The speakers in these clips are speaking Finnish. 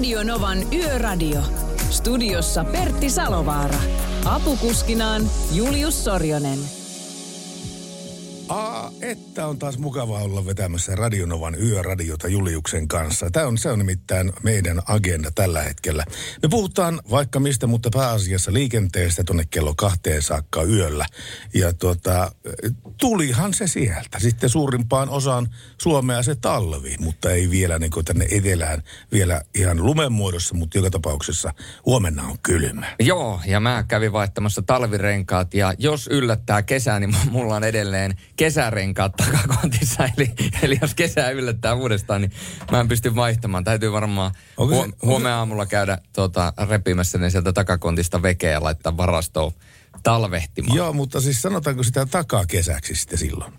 Radionovan Yöradio. Studiossa Pertti Salovaara. Apukuskinaan Julius Sorjonen. Että on taas mukava olla vetämässä Radionovan yöradiota Juliuksen kanssa. Tämä on, se on nimittäin meidän agenda tällä hetkellä. Me puhutaan vaikka mistä, mutta pääasiassa liikenteestä tuonne kello kahteen saakka yöllä. Ja tuota, tulihan se sieltä. Sitten suurimpaan osaan Suomea se talvi, mutta ei vielä niin kuin tänne etelään vielä ihan lumen muodossa, mutta joka tapauksessa huomenna on kylmä. Joo, ja mä kävin vaihtamassa talvirenkaat ja jos yllättää kesää, niin mulla on edelleen kesärenkaat takakontissa. Eli, eli jos kesä yllättää uudestaan, niin mä en pysty vaihtamaan. Täytyy varmaan Onko se- huom- huomenna aamulla käydä tuota, repimässä ne sieltä takakontista vekeä ja laittaa varastoon talvehtimaan. Joo, mutta siis sanotaanko sitä takakesäksi sitten silloin?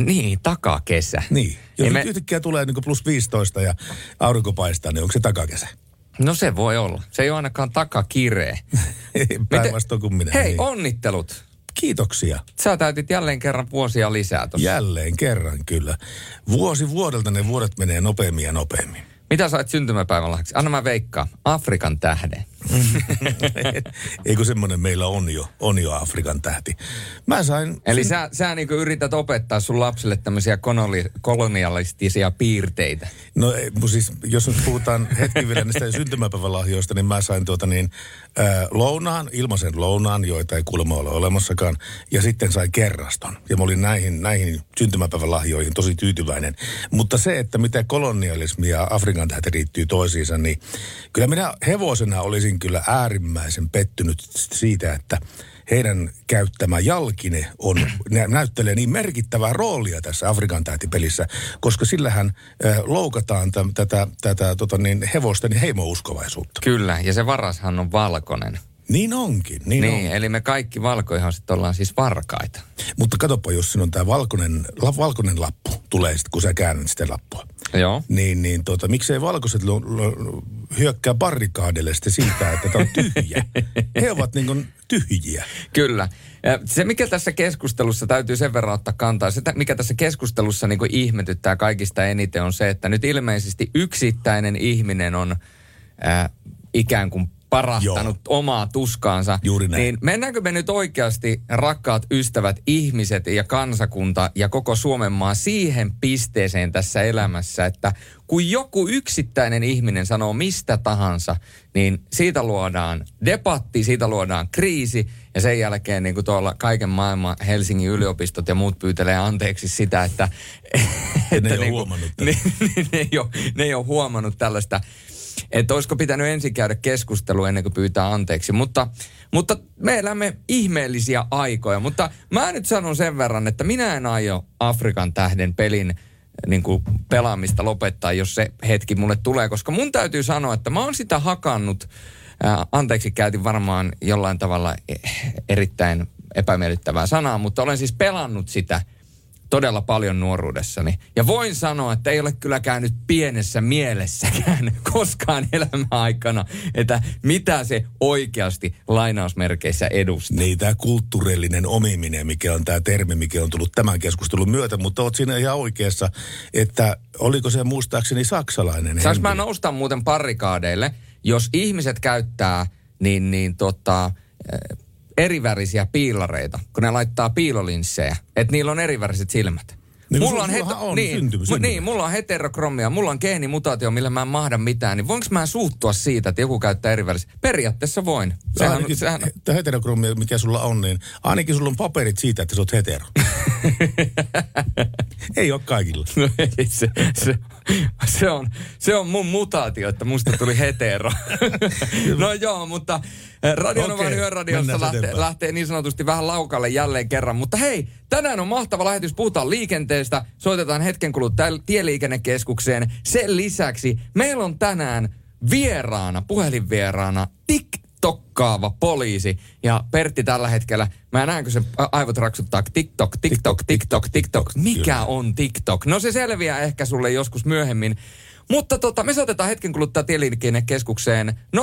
Niin, takakesä. Niin. Jos me... me- yhtäkkiä tulee niin plus 15 ja aurinko paistaa, niin onko se takakesä? No se voi olla. Se ei ole ainakaan takakireä. Päinvastoin kuin minä. Hei, niin. onnittelut. Kiitoksia. Sä täytit jälleen kerran vuosia lisää tuossa. Jälleen kerran kyllä. Vuosi vuodelta ne vuodet menee nopeammin ja nopeammin. Mitä sait syntymäpäivän lahjaksi? Anna mä veikkaa. Afrikan tähden. Eikö semmoinen meillä on jo, on jo Afrikan tähti. Mä sain... Eli sä, sä niin yrität opettaa sun lapselle tämmöisiä konoli- kolonialistisia piirteitä. No ei, siis, jos nyt puhutaan hetki vielä niistä syntymäpäivälahjoista, niin mä sain tuota niin, ää, lounaan, ilmaisen lounaan, joita ei kuulemma ole olemassakaan, ja sitten sain kerraston. Ja mä olin näihin, näihin syntymäpäivälahjoihin tosi tyytyväinen. Mutta se, että mitä kolonialismi ja Afrikan tähti liittyy toisiinsa, niin kyllä minä hevosena olisin kyllä äärimmäisen pettynyt siitä, että heidän käyttämä jalkine on, nä- näyttelee niin merkittävää roolia tässä Afrikan tähtipelissä, koska sillähän äh, loukataan täm, tätä, tätä tota niin, hevosten heimouskovaisuutta. Kyllä, ja se varashan on valkoinen. Niin onkin, niin, Niin, niin. niin on. eli me kaikki valkoihaset ollaan siis varkaita. Mutta katsopa, jos siinä on tämä valkoinen, la, valkoinen lappu, tulee sitten, kun sä käännät sitä lappua. Joo. Niin, niin tota, miksei valkoiset lo, lo, hyökkää barrikaadille sitten siitä, että tämä on tyhjä. He ovat niin kuin tyhjiä. Kyllä. Ja Se, mikä tässä keskustelussa täytyy sen verran ottaa kantaa, se, mikä tässä keskustelussa niin kuin ihmetyttää kaikista eniten on se, että nyt ilmeisesti yksittäinen ihminen on äh, ikään kuin parahtanut Joo. omaa tuskaansa. Juuri näin. Niin mennäänkö me nyt oikeasti, rakkaat ystävät, ihmiset ja kansakunta ja koko Suomen maa siihen pisteeseen tässä elämässä, että kun joku yksittäinen ihminen sanoo mistä tahansa, niin siitä luodaan debatti, siitä luodaan kriisi ja sen jälkeen niin kuin tuolla kaiken maailman Helsingin yliopistot ja muut pyytelee anteeksi sitä, että... että ei ole niin kuin- niin, niin, ne, ei ole, ne ei ole huomannut tällaista, että olisiko pitänyt ensin käydä keskustelua ennen kuin pyytää anteeksi. Mutta, mutta me elämme ihmeellisiä aikoja. Mutta mä nyt sanon sen verran, että minä en aio Afrikan tähden pelin niin kuin pelaamista lopettaa, jos se hetki mulle tulee. Koska mun täytyy sanoa, että mä oon sitä hakannut, ää, anteeksi käytin varmaan jollain tavalla eh, erittäin epämiellyttävää sanaa, mutta olen siis pelannut sitä – todella paljon nuoruudessani. Ja voin sanoa, että ei ole kyllä käynyt pienessä mielessäkään koskaan elämän aikana, että mitä se oikeasti lainausmerkeissä edustaa. Niin, tämä kulttuurillinen omiminen, mikä on tämä termi, mikä on tullut tämän keskustelun myötä, mutta oot siinä ihan oikeassa, että oliko se muistaakseni saksalainen Saanko mä nousta muuten parikaadeille, jos ihmiset käyttää niin, niin tota, eh, erivärisiä piilareita, kun ne laittaa piilolinssejä, että niillä on eriväriset silmät. Niin, kun sullahan on niin, syntymy- syntymy. niin, mulla on heterokromia, mulla on geenimutaatio, millä mä en mahda mitään, niin voinko mä suuttua siitä, että joku käyttää erivärisiä? Periaatteessa voin. Sehän, ainakin, sehän, he- heterokromia, mikä sulla on, niin ainakin sulla on paperit siitä, että sä oot hetero. Ei ole kaikilla. No ei, se, se, se, on, se on mun mutaatio, että musta tuli hetero. no joo, mutta Radionovan Okei, yöradiossa mennään lähtee, lähtee niin sanotusti vähän laukalle jälleen kerran. Mutta hei, tänään on mahtava lähetys. Puhutaan liikenteestä. Soitetaan hetken kuluttua tieliikennekeskukseen. Sen lisäksi meillä on tänään vieraana, puhelinvieraana, TikTokkaava poliisi. Ja Pertti tällä hetkellä, mä näenkö se aivot raksuttaa TikTok, TikTok, TikTok, TikTok. Mikä on TikTok? No se selviää ehkä sulle joskus myöhemmin. Mutta tota, me soitetaan hetken kuluttua tieliikennekeskukseen. 0806000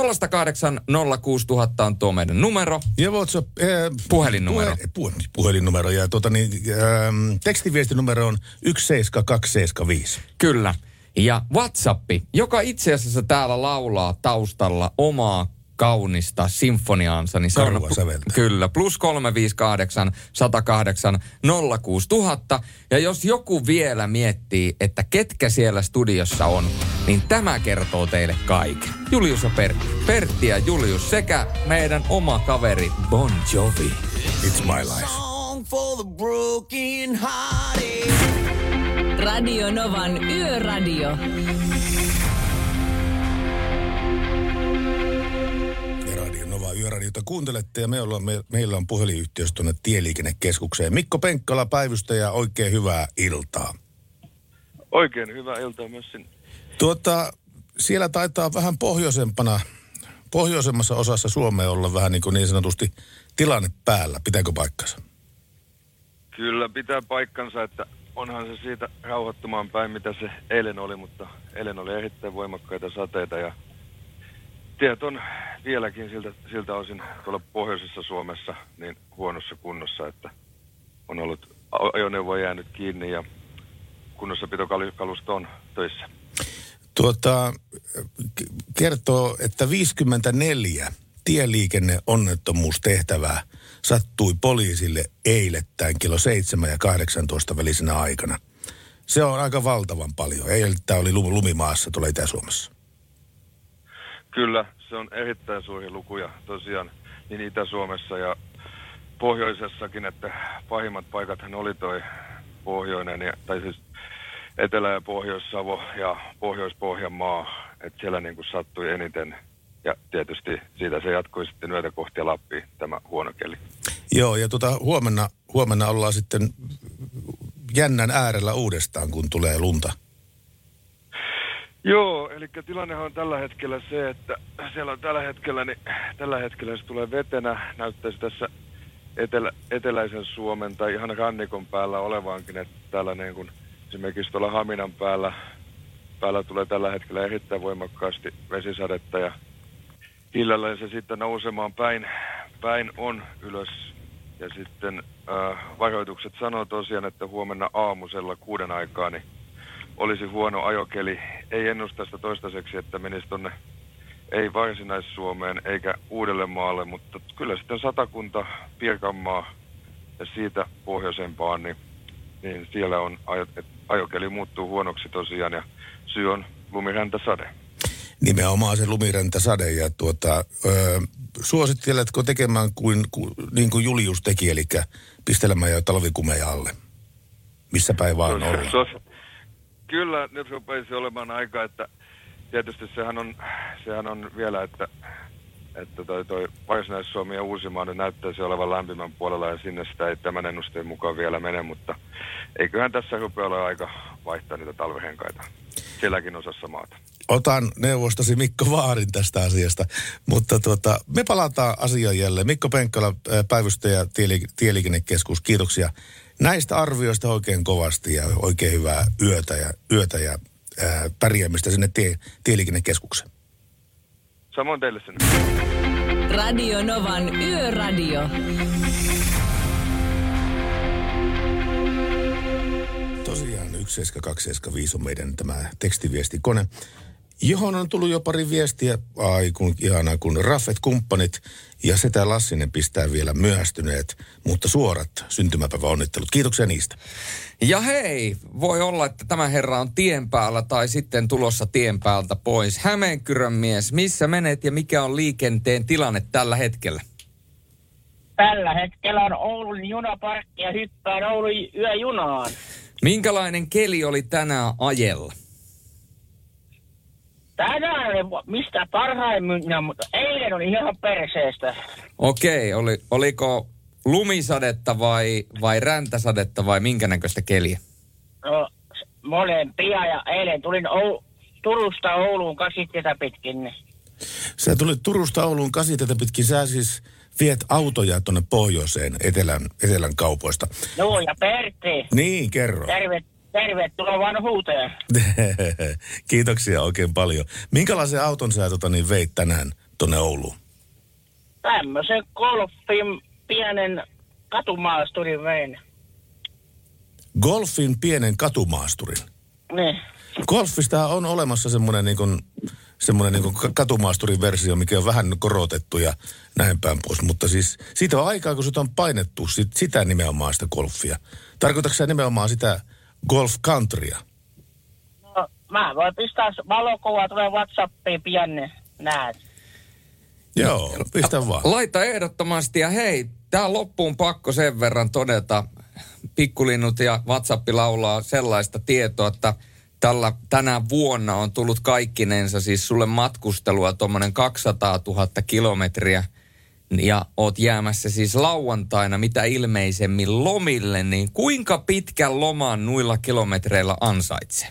on tuo meidän numero. Ja WhatsApp... Äh, Puhelinnumero. Puhe, pu, puhelinnumero ja tota niin, ähm, tekstiviestinumero on 17275. Kyllä. Ja WhatsAppi, joka itse asiassa täällä laulaa taustalla omaa kaunista sinfoniaansa. Niin se Karua on, säveltä. Kyllä, plus 358 108 06000. Ja jos joku vielä miettii, että ketkä siellä studiossa on, niin tämä kertoo teille kaiken. Julius ja Pertti. Pertti ja Julius sekä meidän oma kaveri Bon Jovi. It's my life. song for the broken hearted. Radio Novan Yöradio. Yöradiota kuuntelette ja me ollaan, me, meillä on puhelinyhteys tuonne Tieliikennekeskukseen. Mikko Penkkala päivystäjä, oikein hyvää iltaa. Oikein hyvää iltaa myös sinne. Tuota, siellä taitaa vähän pohjoisempana, pohjoisemmassa osassa Suomea olla vähän niin, kuin niin sanotusti tilanne päällä. Pitääkö paikkansa? Kyllä pitää paikkansa, että onhan se siitä rauhoittumaan päin, mitä se eilen oli, mutta eilen oli erittäin voimakkaita sateita ja tiet on vieläkin siltä, siltä osin tuolla pohjoisessa Suomessa niin huonossa kunnossa, että on ollut ajoneuvo jäänyt kiinni ja kunnossapitokalusto on töissä. Tuota, kertoo, että 54 tieliikenneonnettomuustehtävää sattui poliisille eilettäin kello 7 ja 18 välisenä aikana. Se on aika valtavan paljon. Eilettäin oli lum- lumimaassa tuolla Itä-Suomessa. Kyllä, se on erittäin suuri luku ja tosiaan niin Itä-Suomessa ja pohjoisessakin, että pahimmat paikathan oli toi pohjoinen, ja, tai siis Etelä- ja Pohjois-Savo ja Pohjois-Pohjanmaa, että siellä niin kuin sattui eniten. Ja tietysti siitä se jatkui sitten yötä kohti Lappiin, tämä huono keli. Joo, ja tuota, huomenna, huomenna ollaan sitten jännän äärellä uudestaan, kun tulee lunta. Joo, eli tilannehan on tällä hetkellä se, että siellä on tällä hetkellä, niin tällä hetkellä se tulee vetenä, näyttäisi tässä etelä, eteläisen Suomen tai ihan rannikon päällä olevaankin, että täällä niin kuin esimerkiksi tuolla Haminan päällä, päällä tulee tällä hetkellä erittäin voimakkaasti vesisadetta ja hiljalleen se sitten nousemaan päin, päin on ylös. Ja sitten äh, varoitukset sanoo tosiaan, että huomenna aamusella kuuden aikaa niin olisi huono ajokeli. Ei ennusta sitä toistaiseksi, että menisi tonne ei Varsinais-Suomeen eikä Uudellemaalle, mutta kyllä sitten Satakunta, Pirkanmaa ja siitä pohjoisempaan, niin, niin siellä on ajo, ajokeli muuttuu huonoksi tosiaan ja syy on lumiräntäsade. Nimenomaan se lumiräntäsade. Ja tuota, ö, suositteletko tekemään kuin, kuin, niin kuin Julius teki, eli pistelemään jo talvikumeja alle? Missä päin vaan olla? Sos- Kyllä, nyt rupeisi olemaan aika, että tietysti sehän on, sehän on vielä, että, että toi, toi Varsinais-Suomi ja Uusimaa nyt näyttäisi olevan lämpimän puolella ja sinne sitä ei tämän ennusteen mukaan vielä mene, mutta eiköhän tässä rupea olla aika vaihtaa niitä talvihenkaita sielläkin osassa maata. Otan neuvostasi Mikko Vaarin tästä asiasta, mutta tuota, me palataan asiaan jälleen. Mikko Penkkala, ää, päivystäjä Tieli- Tieliikennekeskus, kiitoksia näistä arvioista oikein kovasti ja oikein hyvää yötä ja, yötä ja ää, pärjäämistä sinne tie, Tieliikennekeskukseen. Samoin teille sinne. Radio Novan Yöradio. Tosiaan 17275 on meidän tämä tekstiviestikone, johon on tullut jo pari viestiä. Ai kun ihanaa, kun Raffet kumppanit ja Setä Lassinen pistää vielä myöhästyneet, mutta suorat syntymäpäivä onnittelut. Kiitoksia niistä. Ja hei, voi olla, että tämä herra on tien päällä tai sitten tulossa tien päältä pois. Hämeenkyrön mies, missä menet ja mikä on liikenteen tilanne tällä hetkellä? Tällä hetkellä on Oulun junaparkki ja hyppään Oulun yöjunaan. Minkälainen keli oli tänään ajella? Tänään oli mistä parhaimmillaan, mutta eilen oli ihan perseestä. Okei, oli, oliko lumisadetta vai, vai räntäsadetta vai minkä näköistä keliä? No, molempia ja eilen tulin Ou- Turusta Ouluun kasitteita pitkin. Sä tulit Turusta Ouluun kasitetä pitkin. Sä siis viet autoja tuonne pohjoiseen etelän, etelän kaupoista. Joo, ja Pertti, Niin, kerro. terve, tervetuloa vanhuuteen. Kiitoksia oikein paljon. Minkälaisen auton sä tota, niin veit tänään tuonne Ouluun? Tämmöisen golfin pienen katumaasturin vein. Golfin pienen katumaasturin. Niin, Golfista on olemassa semmoinen niin kuin, semmoinen niin katumaasturin versio, mikä on vähän korotettu ja näin päin pois. Mutta siis siitä on aikaa, kun sitä on painettu sit, sitä nimenomaan sitä golfia. Tarkoitatko sä nimenomaan sitä golf countrya? No, mä voin pistää valokuva tulee Whatsappiin pian, näet. Joo, pistä vaan. Laita ehdottomasti ja hei, tää loppuun pakko sen verran todeta. Pikkulinnut ja WhatsApp laulaa sellaista tietoa, että tällä, tänä vuonna on tullut kaikkinensa siis sulle matkustelua tuommoinen 200 000 kilometriä ja oot jäämässä siis lauantaina mitä ilmeisemmin lomille, niin kuinka pitkän loman nuilla kilometreillä ansaitsee?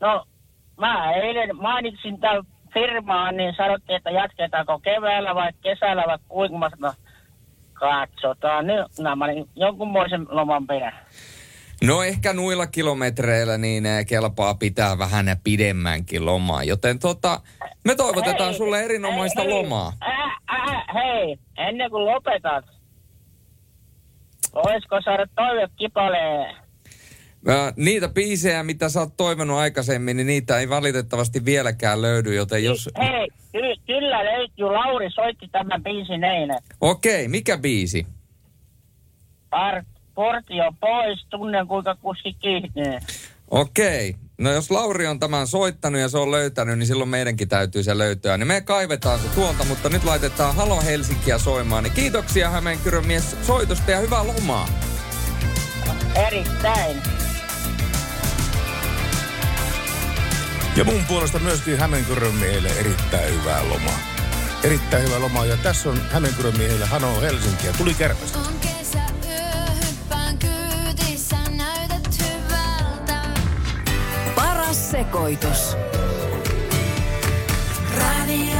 No, mä eilen mainitsin tämän firmaan, niin sanottiin, että jatketaanko keväällä vai kesällä vai kuinka mä katsotaan nyt. No, mä olin jonkunmoisen loman perä. No ehkä nuilla kilometreillä niin eh, kelpaa pitää vähän pidemmänkin lomaa, joten tota, me toivotetaan Hei, sulle erinomaista hei, lomaa. Äh, äh, hei, ennen kuin lopetat, voisiko saada toivekipaleen? Ää, niitä biisejä, mitä sä oot toivonut aikaisemmin, niin niitä ei valitettavasti vieläkään löydy, joten jos... Hei, ky- kyllä löytyy. Lauri soitti tämän biisin eilen. Okei, mikä biisi? Par- portio pois, tunnen kuinka kuski kiihtyy. Okei. No jos Lauri on tämän soittanut ja se on löytänyt, niin silloin meidänkin täytyy se löytää. Niin me kaivetaan se tuolta, mutta nyt laitetaan Halo Helsinkiä soimaan. Niin kiitoksia Hämeenkyrön mies soitosta ja hyvää lomaa. Erittäin. Ja mun puolesta myöskin Hämeenkyrön miehille erittäin hyvää lomaa. Erittäin hyvää lomaa. Ja tässä on Hämeenkyrön miehille Hano Helsinkiä. Tuli kärpästä. On sekoitus. Radio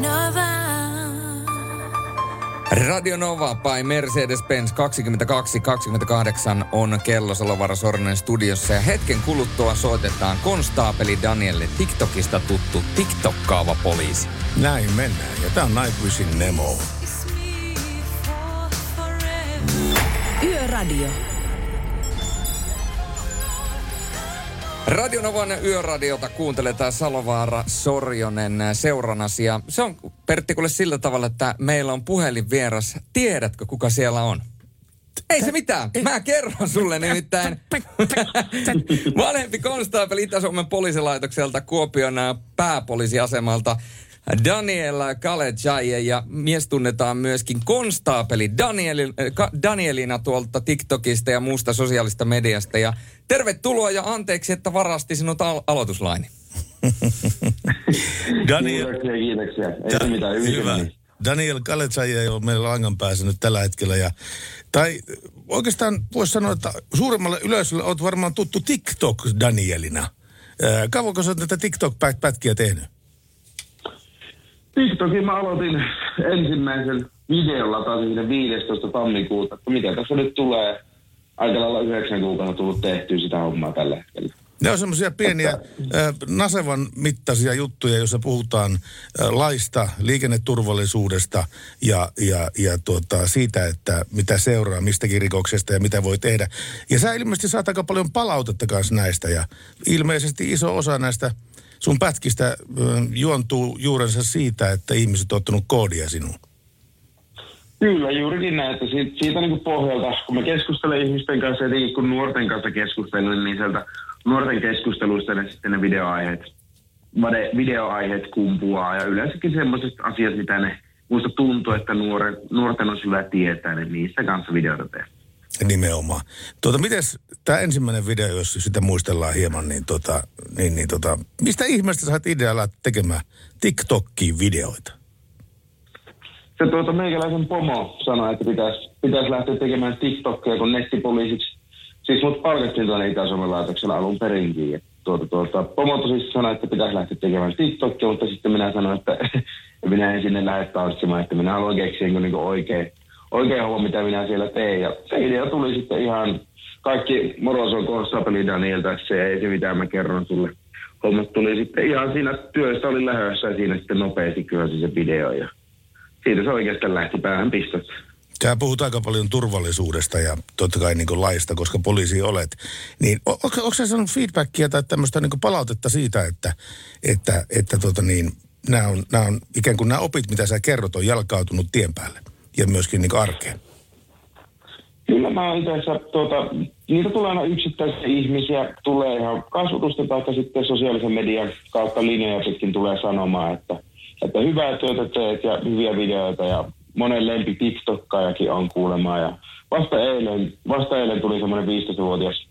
Nova. Radio Nova by Mercedes-Benz 2228 on kello Salovara Sornen studiossa ja hetken kuluttua soitetaan konstaapeli Danielle TikTokista tuttu TikTokkaava poliisi. Näin mennään. Ja tää on Nightwishin Nemo. Yöradio. Radionovan yöradiota kuuntelee tää Salovaara Sorjonen seuranasi ja se on Pertti kuule sillä tavalla, että meillä on puhelinvieras. Tiedätkö kuka siellä on? Ei se mitään. Mä kerron sulle nimittäin. Vanhempi konstaapeli Itä-Suomen poliisilaitokselta Kuopion ää, pääpoliisiasemalta Daniel Kalejaye ja mies tunnetaan myöskin konstaapeli Danieli, äh, Ka- Danielina tuolta TikTokista ja muusta sosiaalista mediasta. Ja tervetuloa ja anteeksi, että varasti sinut al- aloituslaini. Daniel, Kiitoksia, kiitoksia. Ei se mitään, hyvä. Daniel Kaletsaje on meillä langan päässä nyt tällä hetkellä. Ja, tai oikeastaan voisi sanoa, että suuremmalle yleisölle olet varmaan tuttu TikTok-Danielina. Ää, Kauanko sä oot näitä TikTok-pätkiä tehnyt? TikTokin mä aloitin ensimmäisen videolla taas siinä 15. tammikuuta, että mitä tässä nyt tulee. Aika lailla yhdeksän kuukautta tullut tehtyä sitä hommaa tällä hetkellä. Ne on semmoisia pieniä äh, Nasevan mittaisia juttuja, joissa puhutaan äh, laista, liikenneturvallisuudesta ja, ja, ja tuota, siitä, että mitä seuraa mistäkin rikoksesta ja mitä voi tehdä. Ja sä ilmeisesti saat aika paljon palautetta kanssa näistä ja ilmeisesti iso osa näistä sun pätkistä juontuu juurensa siitä, että ihmiset on ottanut koodia sinuun. Kyllä, juurikin näin, että siitä, siitä niin kuin pohjalta, kun mä keskustelen ihmisten kanssa, etenkin kun nuorten kanssa keskustelen, niin sieltä nuorten keskusteluista ne, sitten ne videoaiheet, videoaiheet kumpuaa ja yleensäkin semmoiset asiat, mitä ne muista tuntuu, että nuore, nuorten on hyvä tietää, niin niistä kanssa videoita tehdään. Nimenomaan. Tuota, mites tämä ensimmäinen video, jos sitä muistellaan hieman, niin, tota, niin, niin tota, mistä ihmeestä sä idealla tekemään TikTokkiin videoita? Se tuota meikäläisen pomo sanoi, että pitäisi pitäis lähteä tekemään TikTokia kun nettipoliisiksi. Siis mut palkattiin tuonne Itä-Suomen laitoksella alun perinkin. Ja tuota, tuota, pomo tosissaan sanoi, että pitäisi lähteä tekemään TikTokia, mutta sitten minä sanoin, että minä en sinne lähde tanssimaan, että minä haluan keksiä niin oikein, oikein homma, mitä minä siellä teen. Ja se idea tuli sitten ihan kaikki moros on konstaapeli Daniel tässä ja ei se mitään mä kerron sulle. Hommat tuli sitten ihan siinä työstä oli lähdössä ja siinä sitten nopeasti kyllä se video ja siitä se oikeastaan lähti päähän pistot. Tämä puhut aika paljon turvallisuudesta ja totta kai niin laista, koska poliisi olet. Niin onko, onko sä saanut feedbackia tai tämmöistä niin palautetta siitä, että, että, että tota niin, nämä on, nämä on, ikään kuin nämä opit, mitä sä kerrot, on jalkautunut tien päälle ja myöskin niin arkeen? Kyllä mä itse asiassa, tuota, niitä tulee aina yksittäisiä ihmisiä, tulee ihan kasvutusta tai sitten sosiaalisen median kautta linjoja pitkin tulee sanomaan, että, että hyvää työtä teet ja hyviä videoita ja monen lempi TikTokkaajakin on kuulemaan ja vasta eilen, vasta eilen tuli semmoinen 15-vuotias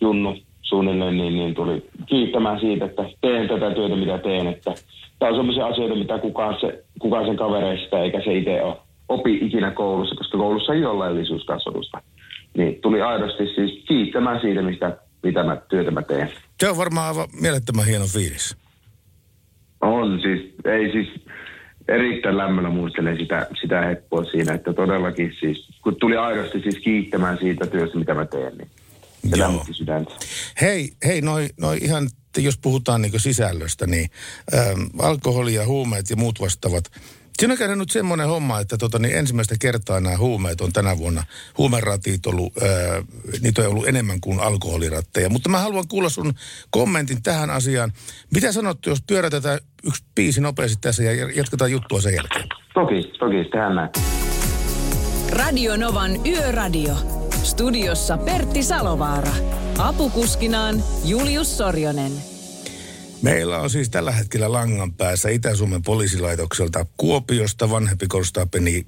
Junnu suunnilleen, niin, niin tuli kiittämään siitä, että teen tätä työtä, mitä teen, että tämä on semmoisia asioita, mitä kukaan, se, kukaan sen kavereista eikä se itse ole opi ikinä koulussa, koska koulussa ei ole laillisuuskasvatusta. Niin tuli aidosti siis kiittämään siitä, mistä, mitä mä, työtä mä teen. Se on varmaan aivan mielettömän hieno fiilis. On siis, ei siis erittäin lämmöllä muistelen sitä, sitä heppoa siinä, että todellakin siis, kun tuli aidosti siis kiittämään siitä työstä, mitä mä teen, niin se lämmitti sydäntä. Hei, hei, noi, noi ihan, jos puhutaan niin sisällöstä, niin ähm, alkoholi ja huumeet ja muut vastaavat. Siinä on käynyt nyt semmoinen homma, että tota, niin ensimmäistä kertaa nämä huumeet on tänä vuonna, huumeratit ollut, ää, niitä on ollut enemmän kuin alkoholiratteja. Mutta mä haluan kuulla sun kommentin tähän asiaan. Mitä sanot, jos pyörätetään yksi biisi nopeasti tässä ja jatketaan juttua sen jälkeen? Toki, toki, tehdään näin. Radio Novan Yöradio. Studiossa Pertti Salovaara. Apukuskinaan Julius Sorjonen. Meillä on siis tällä hetkellä langan päässä Itä-Suomen poliisilaitokselta Kuopiosta vanhempi konstaapeli,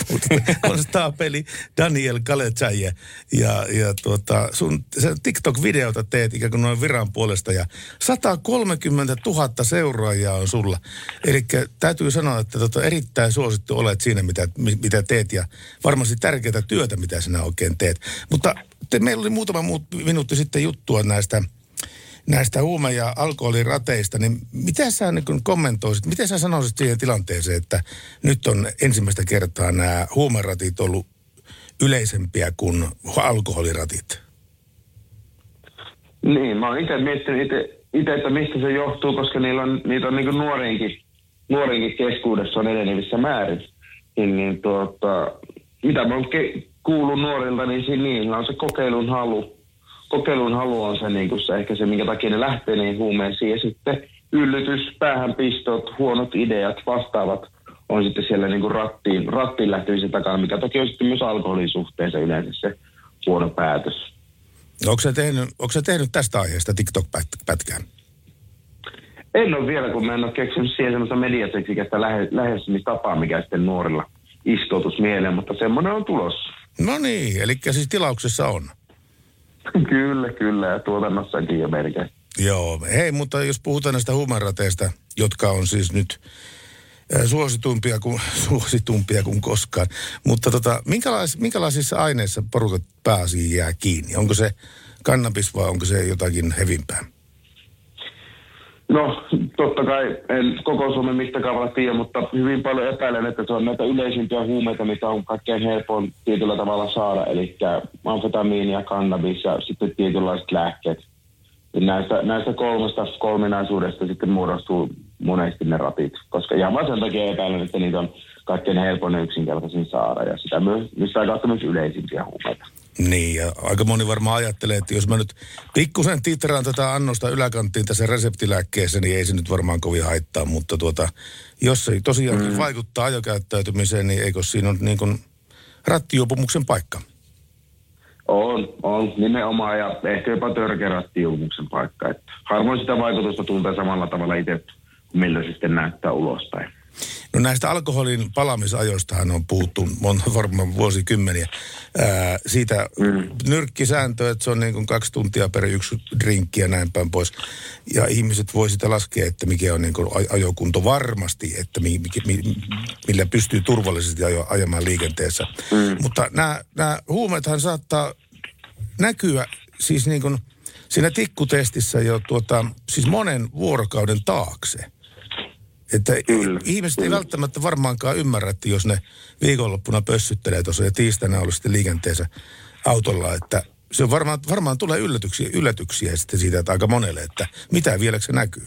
konstaapeli Daniel Kaletsaje. Ja, ja tuota, sun TikTok-videota teet ikään kuin noin viran puolesta ja 130 000 seuraajaa on sulla. Eli täytyy sanoa, että tota, erittäin suosittu olet siinä, mitä, mi- mitä teet ja varmasti tärkeää työtä, mitä sinä oikein teet. Mutta te, meillä oli muutama muut minuutti sitten juttua näistä näistä huume- ja alkoholirateista, niin mitä sä niin kommentoisit, miten sä sanoisit siihen tilanteeseen, että nyt on ensimmäistä kertaa nämä huumeratit ollut yleisempiä kuin alkoholiratit? Niin, mä oon itse miettinyt itse, että mistä se johtuu, koska niillä on, niitä on niin nuoriinkin, nuoriinkin keskuudessa on enenevissä määrin. Niin, niin tuota, mitä mä oon ke- kuullut nuorilta, niin siinä on se kokeilun halu. Kokeilun halu on se, niin kuin se ehkä se, minkä takia ne lähtee niin huumeisiin. Ja sitten yllytys, päähänpistot, huonot ideat, vastaavat on sitten siellä niin kuin rattiin, rattiin lähtemisen takana, mikä toki on sitten myös alkoholin suhteessa yleensä se huono päätös. Onko sä tehnyt, onko tehnyt tästä aiheesta TikTok-pätkään? En ole vielä, kun mä en ole keksinyt siihen semmoista mediaseksikästä lähe, lähestymistapaa, mikä sitten nuorilla istoutus mieleen, mutta semmoinen on tulossa. No niin, eli siis tilauksessa on. Kyllä, kyllä, ja tuotannossakin jo melkein. Joo, hei, mutta jos puhutaan näistä huumerateista, jotka on siis nyt äh, suositumpia kuin, suositumpia kuin koskaan. Mutta tota, minkälais, minkälaisissa aineissa porukat pääasiin jää kiinni? Onko se kannabis vai onko se jotakin hevimpää? No, totta kai en koko Suomen mittakaavalla tiedä, mutta hyvin paljon epäilen, että se on näitä yleisimpiä huumeita, mitä on kaikkein helpoin tietyllä tavalla saada, eli amfetamiini ja kannabis ja sitten tietynlaiset lääkkeet. Näistä, näistä kolmesta kolminaisuudesta sitten muodostuu monesti ne ratit, koska ihan vaan sen takia epäilen, että niitä on kaikkein helpoin ja yksinkertaisin saada ja sitä myös, mistä kautta myös yleisimpiä huumeita. Niin, ja aika moni varmaan ajattelee, että jos mä nyt pikkusen titraan tätä annosta yläkanttiin tässä reseptilääkkeessä, niin ei se nyt varmaan kovin haittaa, mutta tuota, jos se tosiaankin mm. vaikuttaa ajokäyttäytymiseen, niin eikö siinä ole niin kuin rattijuopumuksen paikka? On, on nimenomaan ja ehkä jopa törkeä rattijuopumuksen paikka. Että harvoin sitä vaikutusta tuntee samalla tavalla itse, millä se sitten näyttää ulospäin. No näistä alkoholin palamisajoistahan on puhuttu monta varmaan vuosikymmeniä. Ää, siitä mm. nyrkkisääntö, että se on niin kuin kaksi tuntia per yksi drinkki ja näin päin pois. Ja ihmiset voi sitä laskea, että mikä on niin kuin aj- ajokunto varmasti, että mi, mi, mi, millä pystyy turvallisesti ajo, ajamaan liikenteessä. Mm. Mutta nämä, nämä huumeethan saattaa näkyä siis niin kuin siinä tikkutestissä jo tuota, siis monen vuorokauden taakse. Että Kyllä, ihmiset ei kyllä. välttämättä varmaankaan ymmärrä, että jos ne viikonloppuna pössyttelee tuossa ja tiistaina ollut sitten liikenteessä autolla, että se on varmaan, varmaan tulee yllätyksiä, yllätyksiä sitten siitä, että aika monelle, että mitä vieläkö se näkyy.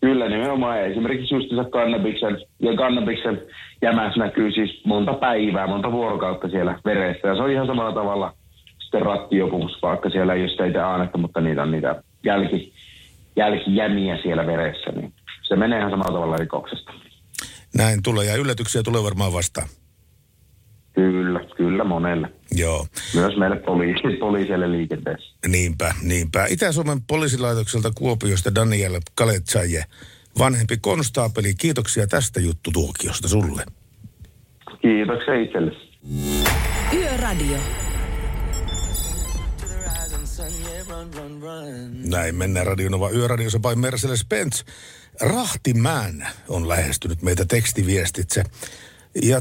Kyllä nimenomaan. Esimerkiksi just se kannabiksen, ja kannabiksen jämäs näkyy siis monta päivää, monta vuorokautta siellä veressä. Ja se on ihan samalla tavalla sitten rattijopumus, vaikka siellä ei ole sitä itse ainetta, mutta niitä on niitä jälki, jälkijämiä siellä veressä. Niin se menee ihan samalla tavalla rikoksesta. Näin tulee ja yllätyksiä tulee varmaan vastaan. Kyllä, kyllä monelle. Joo, Myös meille poliisi, poliisille liikenteessä. niinpä, niinpä. Itä-Suomen poliisilaitokselta Kuopiosta Daniel Kaletsaje, vanhempi konstaapeli. Kiitoksia tästä juttutuokiosta sulle. Kiitoksia itselle. Yöradio. Näin mennään Radionova Yöradiossa by Mercedes-Benz. Rahtimään on lähestynyt meitä tekstiviestitse. Ja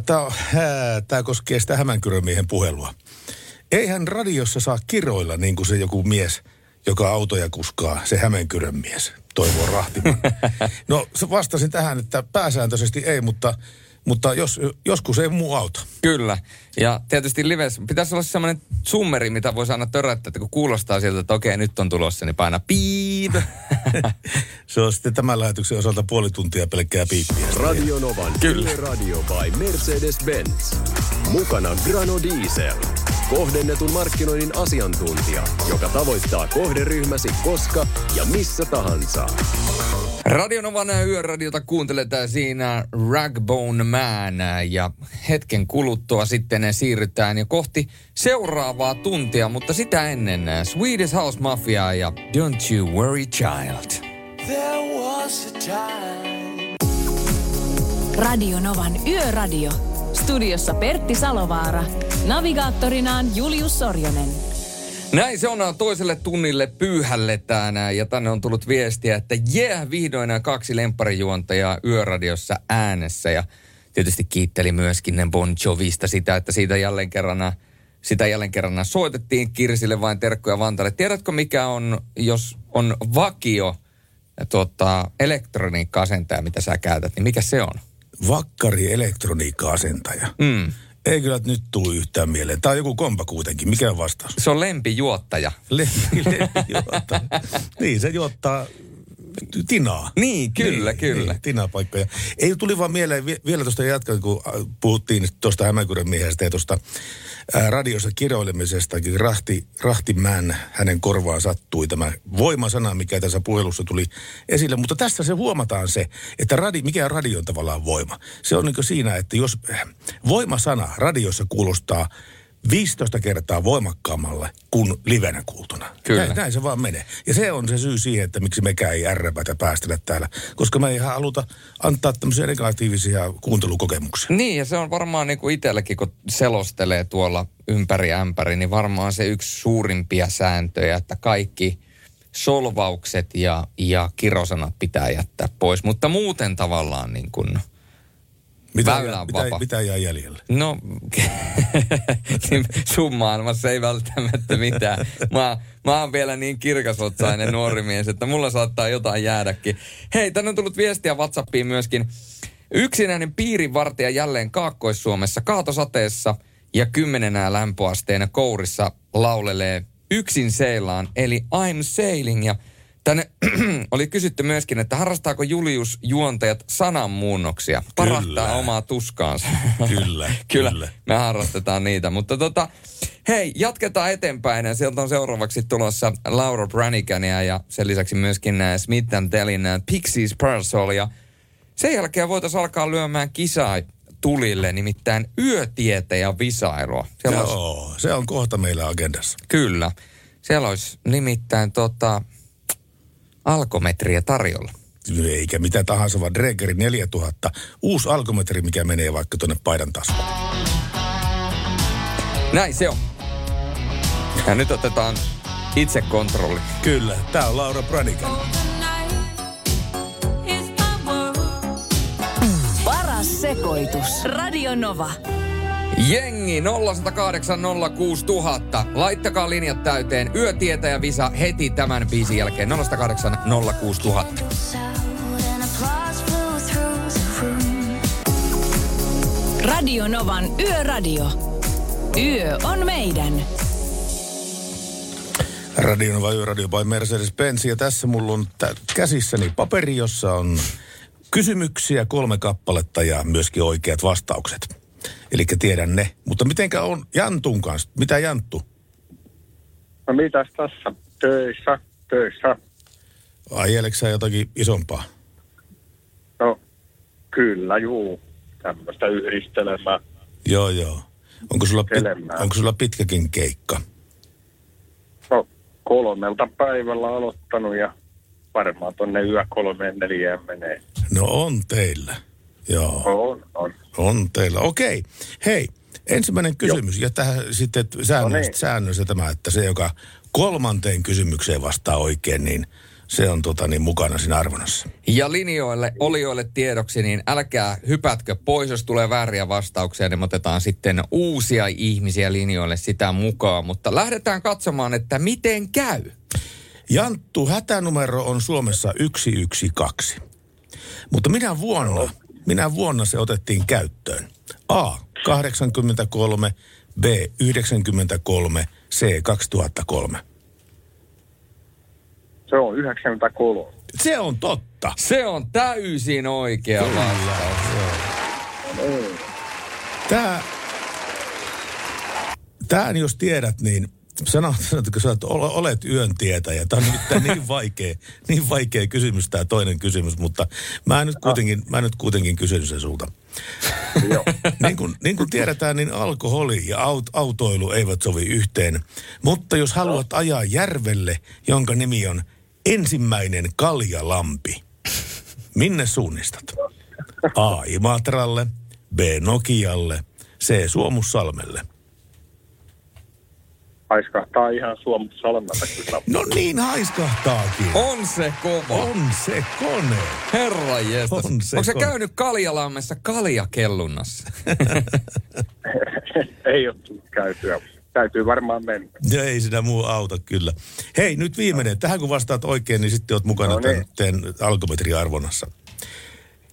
tämä koskee sitä Hämeenkyrön puhelua. Eihän radiossa saa kiroilla niin kuin se joku mies, joka autoja kuskaa, se Hämeenkyrön mies, toivoo Rahtimaan. No vastasin tähän, että pääsääntöisesti ei, mutta, mutta jos, joskus ei muu auta. Kyllä. Ja tietysti lives pitäisi olla semmoinen summeri, mitä voisi aina töräyttää, että kun kuulostaa siltä, että okei, nyt on tulossa, niin paina piip. Se on sitten tämän lähetyksen osalta puoli tuntia pelkkää piippiä. Radio Novan Kyllä. Radio by Mercedes-Benz. Mukana Grano Diesel. Kohdennetun markkinoinnin asiantuntija, joka tavoittaa kohderyhmäsi koska ja missä tahansa. Radionovan yöradiota kuunteletaan siinä Ragbone Man ja hetken kuluttua sitten siirrytään jo kohti seuraavaa tuntia, mutta sitä ennen Swedish House Mafia ja Don't You Worry Child. There was a time. Radio Novan Yöradio. Studiossa Pertti Salovaara. Navigaattorinaan Julius Sorjonen. Näin se on toiselle tunnille pyyhälletään ja tänne on tullut viestiä, että jee, yeah, vihdoin kaksi lemparijuontajaa Yöradiossa äänessä ja tietysti kiitteli myöskin ne Bon Jovista sitä, että siitä jälleen kerran sitä jälleen kerran soitettiin Kirsille vain terkkuja Vantalle. Tiedätkö mikä on, jos on vakio tuota, elektroniikka-asentaja, mitä sä käytät, niin mikä se on? Vakkari elektroniikka-asentaja. Mm. Ei kyllä nyt tule yhtään mieleen. Tämä on joku kompa kuitenkin. Mikä on vastaus? Se on lempijuottaja. Lempi, lempi juottaa. niin, se juottaa tinaa. Niin, kyllä, kyllä. Niin, tinapaikkoja. Ei tuli vaan mieleen vi- vielä tuosta jatkan, kun äh, puhuttiin tuosta Hämeenkyrön miehestä ja tuosta ää, radiossa kiroilemisestakin. Rahti, Rahtimään hänen korvaan sattui tämä voimasana, mikä tässä puhelussa tuli esille. Mutta tässä se huomataan se, että radi, mikä on radion tavallaan voima. Se on niin siinä, että jos äh, voimasana radiossa kuulostaa 15 kertaa voimakkaammalle kuin livenä kuultuna. Kyllä. Näin, näin se vaan menee. Ja se on se syy siihen, että miksi mekään ei ärräpätä päästellä täällä. Koska me ei ihan haluta antaa tämmöisiä negatiivisia kuuntelukokemuksia. Niin, ja se on varmaan niin kuin itselläkin, kun selostelee tuolla ympäri ämpäri, niin varmaan se yksi suurimpia sääntöjä, että kaikki solvaukset ja, ja kirosanat pitää jättää pois. Mutta muuten tavallaan niin kuin, Mitä, Väylä on mitä, vapaa. mitä jää jäljelle? no niin sun maailmassa ei välttämättä mitään. Mä, mä oon vielä niin kirkasotsainen nuori mies, että mulla saattaa jotain jäädäkin. Hei, tänne on tullut viestiä WhatsAppiin myöskin. Yksinäinen piirivartija jälleen Kaakkois-Suomessa kaatosateessa ja kymmenenä lämpöasteena kourissa laulelee yksin seilaan, eli I'm sailing. Ja tänne oli kysytty myöskin, että harrastaako Julius juontajat sananmuunnoksia? Parahtaa Kyllä. omaa tuskaansa. Kyllä, kyllä, kyllä. me harrastetaan niitä. Mutta tota, hei, jatketaan eteenpäin. Ja Sieltä on seuraavaksi tulossa Laura Branicania ja sen lisäksi myöskin äh, Smith Tellin äh, Pixies Parasol. Ja sen jälkeen voitaisiin alkaa lyömään kisaa tulille, nimittäin yötieteen visailua. Siellä olisi, Joo, se on kohta meillä agendassa. kyllä. Siellä olisi nimittäin tota, alkometriä tarjolla. Eikä mitä tahansa, vaan Dregeri 4000. Uusi alkometri, mikä menee vaikka tuonne paidan taskuun. Näin se on. Ja nyt otetaan itse kontrolli. Kyllä, tää on Laura Branigan. Paras sekoitus. Radio Nova. Jengi 0108 06000. Laittakaa linjat täyteen. Yötietäjä Visa heti tämän biisin jälkeen. 0108 06000. Radio Novan Yöradio. Yö on meidän. Radio vai Radio by Mercedes-Benz. Ja tässä mulla on tä- käsissäni paperi, jossa on kysymyksiä, kolme kappaletta ja myöskin oikeat vastaukset. Eli tiedän ne. Mutta mitenkä on Jantun kanssa? Mitä Janttu? No mitäs tässä? Töissä, töissä. Ajeleeko sä jotakin isompaa? No kyllä, juu. Tämmöistä yhdistelemää. Joo, joo. Onko sulla, pit- onko sulla pitkäkin keikka? No kolmelta päivällä aloittanut ja varmaan tonne yö kolmeen neljään menee. No on teillä. Joo. On, on. On teillä. Okei. Hei, ensimmäinen kysymys. Ja tähän sitten säännössä, No niin. säännössä tämä, että se, joka kolmanteen kysymykseen vastaa oikein, niin se on tota, niin mukana siinä arvonnassa. Ja linjoille, olijoille tiedoksi, niin älkää hypätkö pois, jos tulee vääriä vastauksia, niin me otetaan sitten uusia ihmisiä linjoille sitä mukaan. Mutta lähdetään katsomaan, että miten käy. Janttu, hätänumero on Suomessa 112. Mutta minä vuonna, minä vuonna se otettiin käyttöön? A. 83, B. 93, C. 2003. Se on 93. Se on totta. Se on täysin oikea vastaus. Tämä, tämän jos tiedät, niin sano, sanotko sä, olet yön tietäjä. Tämä on niin vaikea, niin vaikea kysymys tämä toinen kysymys, mutta mä nyt kuitenkin, mä nyt kuitenkin kysyn sen sulta. niin, kuin, niin kuin tiedetään, niin alkoholi ja aut, autoilu eivät sovi yhteen. Mutta jos haluat ajaa järvelle, jonka nimi on ensimmäinen Kaljalampi, minne suunnistat? A. Imatralle, B. Nokialle, C. Suomussalmelle. Haiskahtaa ihan Suomussalmelta kyllä. No niin haiskahtaakin. On se kova. On se kone. Herra jestas. On se Onko se kone. käynyt Kaljalammessa kaljakellunnassa? Ei ole tullut käytyä. Täytyy varmaan mennä. Ja ei sitä muu auta kyllä. Hei, nyt viimeinen. Tähän kun vastaat oikein, niin sitten oot mukana No niin. tämän, tämän alkometriarvonnassa.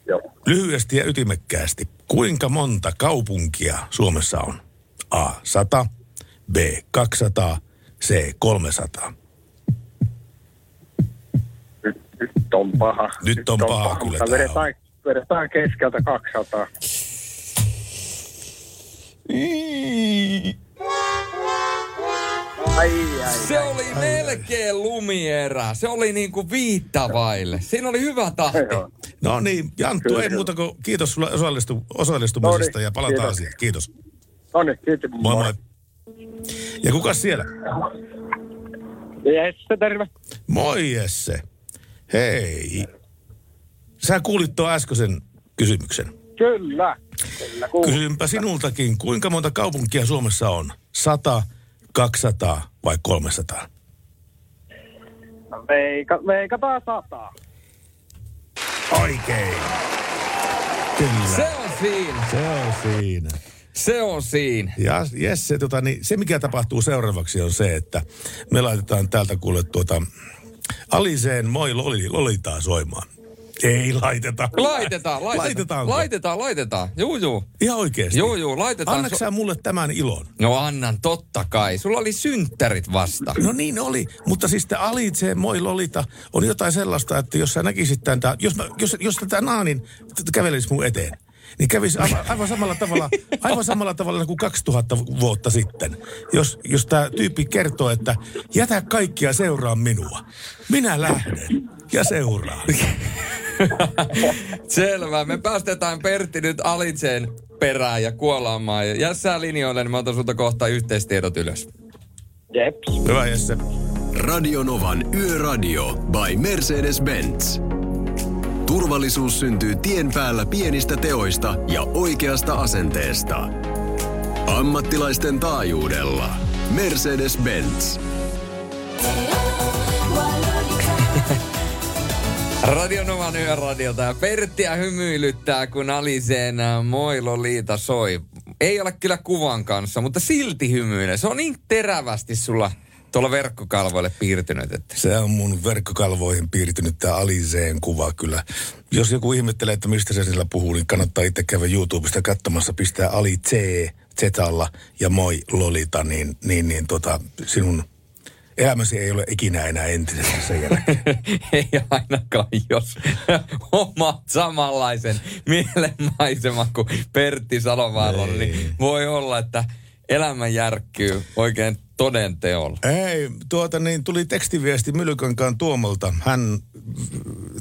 Joo. Lyhyesti ja ytimekkäästi. Kuinka monta kaupunkia Suomessa on? A. 100, B. 200, C. 300. Nyt, nyt on paha. Nyt on paha kyllä Mutta tää vedetään, vedetään keskeltä 200. Ai, ai, Se oli melkein lumierä. Se oli niin kuin viittä vaille. Siinä oli hyvä tahti. No niin, Janttu, Kyllä. ei muuta kuin kiitos sulle osallistu, osallistumisesta No niin, ja palataan kiitos. asiaan. Kiitos. No niin, kiitos. Moi moi. Ja kuka siellä? Jesse, terve. Moi Jesse. Hei. Sä kuulit tuon äskeisen kysymyksen. Kyllä. Kyllä. Kysynpä sinultakin, kuinka monta kaupunkia Suomessa on? 100, 200 vai 300? Veika, veikataan sataa. Oikein. Kyllä. Se on siinä. Se on siinä. Se on siinä. Ja Jesse, tota, niin se mikä tapahtuu seuraavaksi on se, että me laitetaan täältä kuule tuota Aliseen moi loli, lolitaa soimaan. Ei laiteta. Laitetaan, laitetaan. Laitetaanko? Laitetaan, laitetaan. Juu, juu. Ihan oikeesti. Juu, juu, laitetaan. Annatko sä mulle tämän ilon? No annan, totta kai. Sulla oli synttärit vasta. No niin oli, mutta siis tämä Alitse, moi Lolita, on jotain sellaista, että jos sä näkisit tämän, jos, mä, jos, jos tätä naanin kävelisi mun eteen, niin kävisi aivan, aivan, samalla tavalla, aivan samalla tavalla kuin 2000 vuotta sitten. Jos, jos tämä tyyppi kertoo, että jätä kaikkia seuraa minua. Minä lähden ja seuraan. Selvä. Me päästetään Pertti nyt Alitseen perään ja kuolaamaan. Ja jää sää linjoille, niin mä otan sulta kohta yhteistiedot ylös. Jeps. Hyvä Jesse. Radionovan Yöradio by Mercedes-Benz. Turvallisuus syntyy tien päällä pienistä teoista ja oikeasta asenteesta. Ammattilaisten taajuudella. Mercedes-Benz. Radionovan yöradiolta ja Perttiä hymyilyttää, kun Aliseen ä, Moi Lolita soi. Ei ole kyllä kuvan kanssa, mutta silti hymyilee. Se on niin terävästi sulla tuolla verkkokalvoille piirtynyt, että Se on mun verkkokalvoihin piirtynyt tämä Aliseen kuva kyllä. Jos joku ihmettelee, että mistä se sillä puhuu, niin kannattaa itse käydä YouTubesta katsomassa, pistää Ali C, Zetalla ja moi Lolita, niin, niin, niin tota, sinun elämäsi ei ole ikinä enää entisessä sen jälkeen. ei ainakaan, jos omat samanlaisen mielenmaiseman kuin Pertti Salovaaralla, niin voi olla, että elämä järkkyy oikein toden teolla. Ei, tuota niin, tuli tekstiviesti Mylykankaan Tuomolta. Hän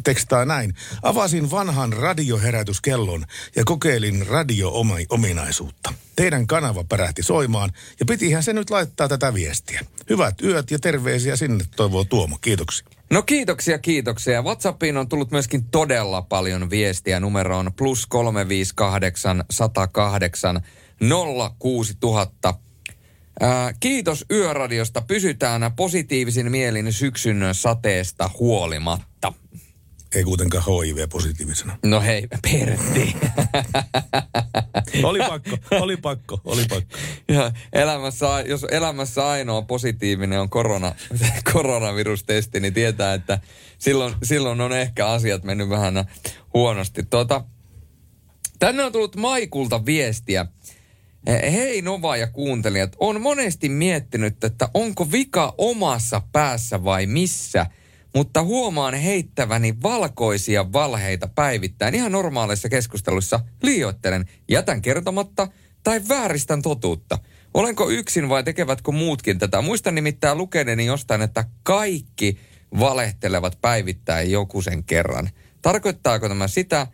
tekstaa näin. Avasin vanhan radioherätyskellon ja kokeilin radio-ominaisuutta. Teidän kanava pärähti soimaan ja pitihän se nyt laittaa tätä viestiä. Hyvät yöt ja terveisiä sinne, toivoo Tuomo. Kiitoksia. No kiitoksia, kiitoksia. WhatsAppiin on tullut myöskin todella paljon viestiä. Numero on plus 358 108 06000. Ää, kiitos Yöradiosta. Pysytään positiivisin mielin syksyn sateesta huolimatta. Ei kuitenkaan HIV-positiivisena. No hei, Pertti. Oli pakko, oli pakko, oli pakko. Ja elämässä, jos elämässä ainoa positiivinen on korona, koronavirustesti, niin tietää, että silloin, silloin on ehkä asiat mennyt vähän huonosti. Tuota, tänne on tullut Maikulta viestiä. Hei Nova ja kuuntelijat, on monesti miettinyt, että onko vika omassa päässä vai missä, mutta huomaan heittäväni valkoisia valheita päivittäin. Ihan normaaleissa keskusteluissa liioittelen, jätän kertomatta tai vääristän totuutta. Olenko yksin vai tekevätkö muutkin tätä? Muistan nimittäin lukeneeni jostain, että kaikki valehtelevat päivittäin joku sen kerran. Tarkoittaako tämä sitä,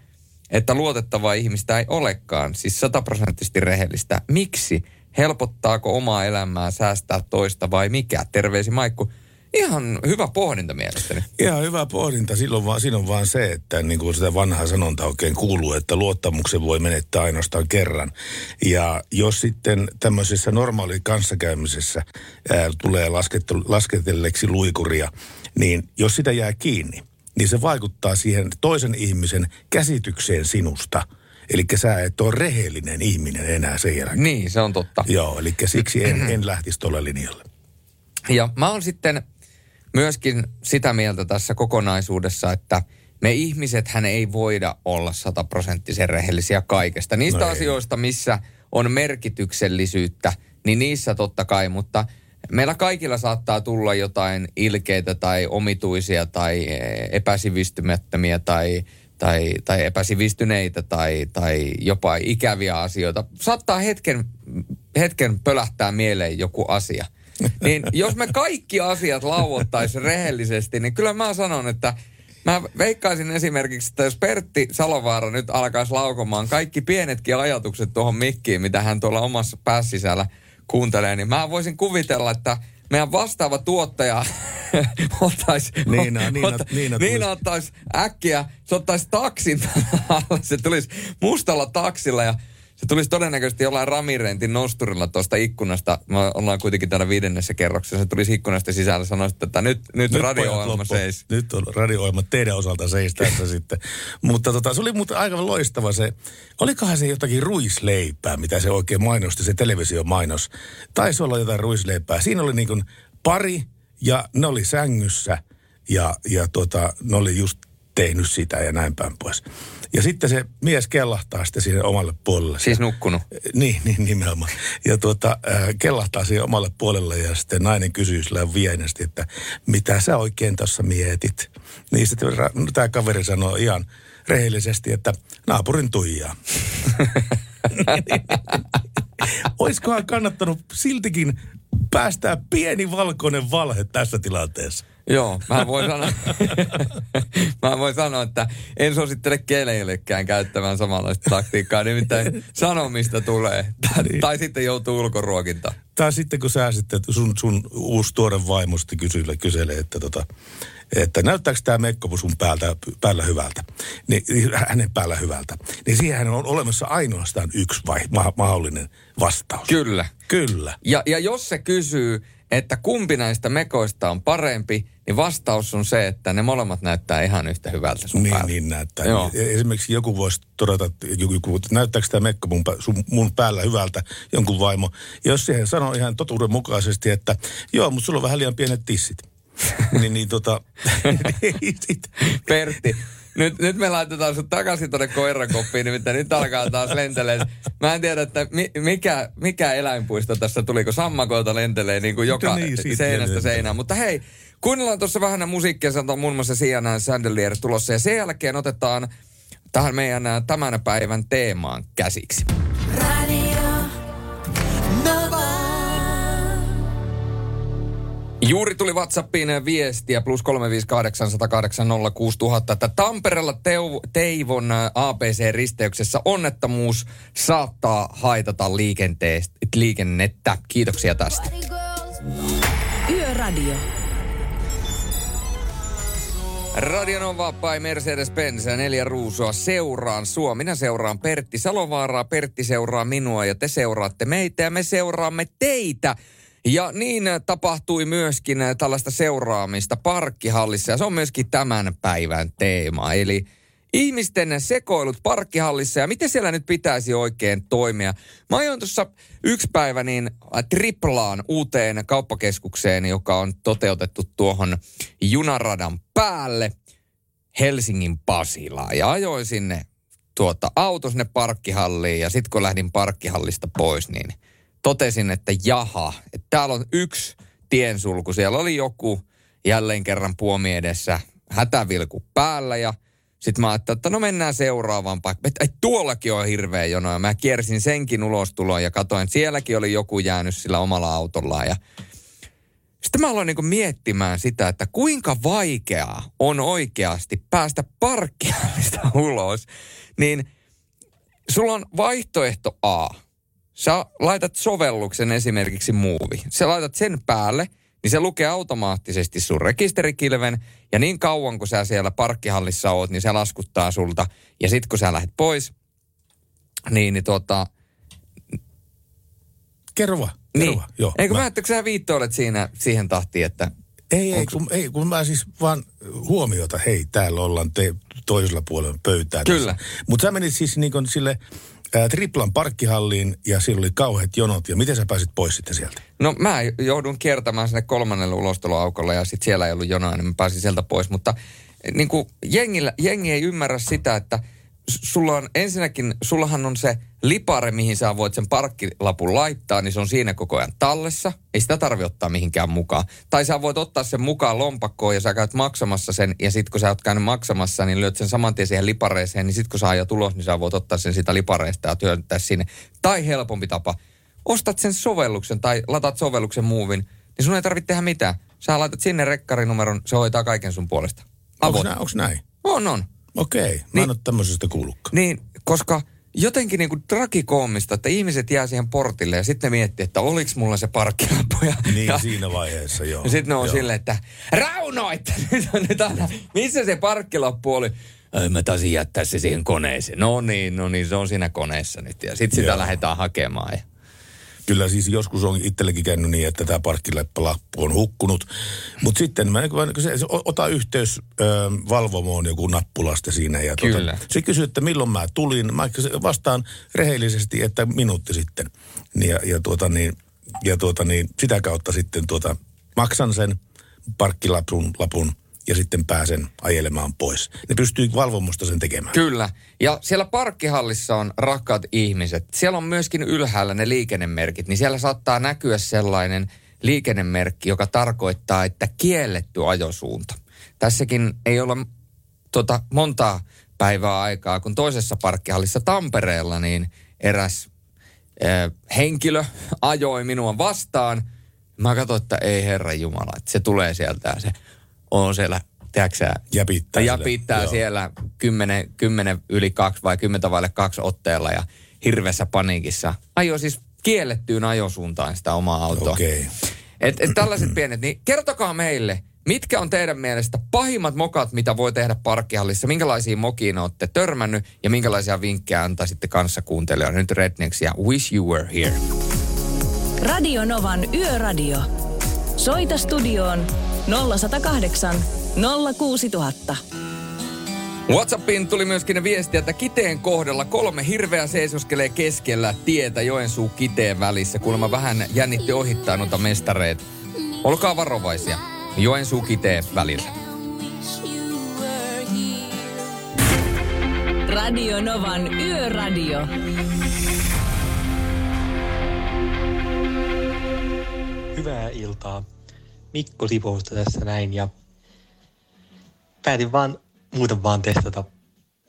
että luotettavaa ihmistä ei olekaan, siis sataprosenttisesti rehellistä. Miksi? Helpottaako omaa elämää säästää toista vai mikä? Terveisi Maikku. Ihan hyvä pohdinta mielestäni. Ihan hyvä pohdinta. Silloin vaan, siinä on vaan se, että niin kuin sitä vanhaa sanonta oikein kuuluu, että luottamuksen voi menettää ainoastaan kerran. Ja jos sitten tämmöisessä normaali kanssakäymisessä ää, tulee laskettu, lasketelleeksi luikuria, niin jos sitä jää kiinni, niin se vaikuttaa siihen toisen ihmisen käsitykseen sinusta. Eli sä et ole rehellinen ihminen enää sen jälkeen. Niin, se on totta. Joo, eli siksi en, en lähtisi tuolle linjalle. Ja mä oon sitten myöskin sitä mieltä tässä kokonaisuudessa, että me ihmiset hän ei voida olla sataprosenttisen rehellisiä kaikesta. Niistä No asioista, missä on merkityksellisyyttä, niin niissä totta kai, mutta meillä kaikilla saattaa tulla jotain ilkeitä tai omituisia tai eh, epäsivistymättömiä tai, tai, tai epäsivistyneitä tai, tai jopa ikäviä asioita. Saattaa hetken, hetken pölähtää mieleen joku asia. Niin jos me kaikki asiat lauottaisiin rehellisesti, niin kyllä mä sanon, että Mä veikkaisin esimerkiksi, että jos Pertti Salovaara nyt alkaisi laukomaan kaikki pienetkin ajatukset tuohon mikkiin, mitä hän tuolla omassa päässisällä kuuntelee, niin mä voisin kuvitella, että meidän vastaava tuottaja ottaisi... Niina, Niina- otta- Niina tulisi- Niina ottaisi äkkiä, se ottaisi taksin alle, se tulisi mustalla taksilla ja se tulisi todennäköisesti jollain ramirentin nosturilla tuosta ikkunasta. Me ollaan kuitenkin täällä viidennessä kerroksessa. Se tulisi ikkunasta sisällä sanoisi, että nyt, nyt, nyt loppu. seis. Nyt on radio teidän osalta seis tässä sitten. Mutta tota, se oli muuten aika loistava se, olikohan se jotakin ruisleipää, mitä se oikein mainosti, se televisiomainos. Taisi olla jotain ruisleipää. Siinä oli niin kuin pari ja ne oli sängyssä ja, ja tota, ne oli just tehnyt sitä ja näin päin pois. Ja sitten se mies kellahtaa sitten siihen omalle puolelle. Siis nukkunut. Niin, niin nimenomaan. Ja tuota, kellahtaa siihen omalle puolelle ja sitten nainen kysyy sillä vienesti, että mitä sä oikein tuossa mietit? Niin sitten tämä kaveri sanoo ihan rehellisesti, että naapurin tuijaa. Olisikohan kannattanut siltikin päästää pieni valkoinen valhe tässä tilanteessa? Joo, mä voin sanoa, mä voin sanoa, että en suosittele keleillekään käyttämään samanlaista taktiikkaa, nimittäin sanomista tulee. Tai, tai sitten joutuu ulkoruokintaan. Tai sitten kun sä sitten, sun, sun uusi tuore vaimo sitten kyselee, kyselee että, tota, että näyttääkö tämä mekko sun päältä, päällä hyvältä, niin, hänen päällä hyvältä, niin siihen on olemassa ainoastaan yksi vai, ma, mahdollinen vastaus. Kyllä. Kyllä. Ja, ja jos se kysyy, että kumpi näistä mekoista on parempi, niin vastaus on se, että ne molemmat näyttää ihan yhtä hyvältä sun Niin, päällä. niin näyttää. Joo. Esimerkiksi joku voisi todeta, että joku, joku, näyttääkö tämä mekko mun, sun, mun päällä hyvältä, jonkun vaimo. Ja jos siihen sanoo ihan totuuden mukaisesti, että joo, mutta sulla on vähän liian pienet tissit. niin, niin tota. Pertti, nyt, nyt me laitetaan sut takaisin tuonne koirakoppiin, nimittäin nyt alkaa taas lentelee. Mä en tiedä, että mi, mikä, mikä eläinpuisto tässä tuli, kun sammakoilta lentelee niin kuin joka niin, seinästä seinään. Mutta hei, kuunnellaan tuossa vähän musiikkia, sieltä on muun muassa Sienna Sandelier tulossa. Ja sen jälkeen otetaan tähän meidän ää, tämän päivän teemaan käsiksi. Juuri tuli WhatsAppiin viestiä plus 358 että Tampereella Teu, Teivon ä, APC-risteyksessä onnettomuus saattaa haitata liikennettä. Kiitoksia tästä. Yöradio. Radionova by Mercedes-Benz ja neljä ruusua seuraan sua. Minä seuraan Pertti Salovaaraa, Pertti seuraa minua ja te seuraatte meitä ja me seuraamme teitä. Ja niin äh, tapahtui myöskin äh, tällaista seuraamista parkkihallissa ja se on myöskin tämän päivän teema. Eli ihmisten sekoilut parkkihallissa ja miten siellä nyt pitäisi oikein toimia. Mä ajoin tuossa yksi päivä niin äh, triplaan uuteen kauppakeskukseen, joka on toteutettu tuohon junaradan päälle Helsingin Pasilaan. Ja ajoin sinne tuota auto sinne parkkihalliin ja sitten kun lähdin parkkihallista pois, niin totesin, että jaha, että täällä on yksi tiensulku. Siellä oli joku jälleen kerran puomi edessä hätävilku päällä ja sitten mä ajattelin, että no mennään seuraavaan paikkaan. Että et, tuollakin on hirveä jono. Ja mä kiersin senkin ulostuloon ja katsoin, että sielläkin oli joku jäänyt sillä omalla autollaan. Ja sitten mä aloin niinku miettimään sitä, että kuinka vaikeaa on oikeasti päästä parkkihalista ulos. Niin sulla on vaihtoehto A. Sä laitat sovelluksen esimerkiksi Muuvi. Sä laitat sen päälle, niin se lukee automaattisesti sun rekisterikilven. Ja niin kauan kun sä siellä parkkihallissa oot, niin se laskuttaa sulta. Ja sit kun sä lähdet pois, niin, niin tota, Kerro vaan. Kerro niin. Joo, Eikö mä- mä, että sä viittoilet siinä siihen tahtiin, että Ei, ei kun, ei, kun mä siis vaan huomiota, hei, täällä ollaan te, toisella puolella pöytää. Kyllä. Mutta sä menit siis niin sille ää, triplan parkkihalliin ja siellä oli kauheat jonot. Ja miten sä pääsit pois sitten sieltä? No mä joudun kiertämään sinne kolmannelle ulostoloaukolle ja sitten siellä ei ollut jonoa, niin mä pääsin sieltä pois. Mutta niin kuin jengillä, jengi ei ymmärrä sitä, että sulla on ensinnäkin, sullahan on se lipare, mihin sä voit sen parkkilapun laittaa, niin se on siinä koko ajan tallessa. Ei sitä tarvi ottaa mihinkään mukaan. Tai sä voit ottaa sen mukaan lompakkoon ja sä käyt maksamassa sen, ja sitten kun sä oot käynyt maksamassa, niin lyöt sen saman tien siihen lipareeseen, niin sitten kun sä ajat ulos, niin sä voit ottaa sen sitä lipareesta ja työntää sinne. Tai helpompi tapa, ostat sen sovelluksen tai latat sovelluksen muuvin, niin sun ei tarvitse tehdä mitään. Sä laitat sinne rekkarinumeron, se hoitaa kaiken sun puolesta. Onko näin? On, on. Okei, mä Niin. en ole tämmöisestä kuullutkaan. Niin, koska jotenkin niinku tragikoomista, että ihmiset jää siihen portille ja sitten ne miettii, että oliks mulla se parkkilappu. Ja, Niin, ja, siinä vaiheessa, joo. ja sitten ne on joo. silleen, että Rauno, että nyt on nyt aina, missä se parkkilappu oli? Ai, mä taisin jättää se siihen koneeseen. No niin, no niin, se on siinä koneessa nyt. Ja sitten sitä Joo. lähdetään hakemaan. Ja Kyllä siis joskus on itsellekin käynyt niin, että tämä parkkilappu on hukkunut. Mutta sitten mä, kun se, se, ota yhteys ö, valvomoon joku nappulaste siinä. Ja Kyllä. Tuota, se kysyy, että milloin mä tulin. Mä vastaan rehellisesti, että minuutti sitten. Ja, ja, tuota, niin, ja tuota, niin, sitä kautta sitten tuota, maksan sen parkkilapun lapun, ja sitten pääsen ajelemaan pois. Ne pystyy valvomusta sen tekemään. Kyllä. Ja siellä parkkihallissa on rakkaat ihmiset. Siellä on myöskin ylhäällä ne liikennemerkit, niin siellä saattaa näkyä sellainen liikennemerkki, joka tarkoittaa, että kielletty ajosuunta. Tässäkin ei ole tota, montaa päivää aikaa, kun toisessa parkkihallissa Tampereella, niin eräs äh, henkilö ajoi minua vastaan. Mä katsoin, että ei herra Jumala, että se tulee sieltä se on siellä, tiedätkö sä, Ja pitää. ja sille- pitää joo. siellä 10, 10 yli kaksi vai 10 vaille kaksi otteella ja hirveässä paniikissa. Ajo siis kiellettyyn ajosuuntaan sitä omaa autoa. Okei. Et, et tällaiset pienet, niin kertokaa meille, mitkä on teidän mielestä pahimmat mokat, mitä voi tehdä parkkihallissa? Minkälaisia mokiin olette törmännyt ja minkälaisia vinkkejä antaisitte kanssa kuuntelijoille? Nyt Rednecks ja Wish You Were Here. Radio Novan Yöradio. Soita studioon 0108 06000. Whatsappiin tuli myöskin viesti, että Kiteen kohdalla kolme hirveä seisoskelee keskellä tietä Joensuu Kiteen välissä. Kuulemma vähän jännitti ohittaa noita mestareita. Olkaa varovaisia. Joensuu Kiteen välillä. Radio Novan Yöradio. Hyvää iltaa. Mikko Sipoosta tässä näin ja päätin vaan muuten vaan testata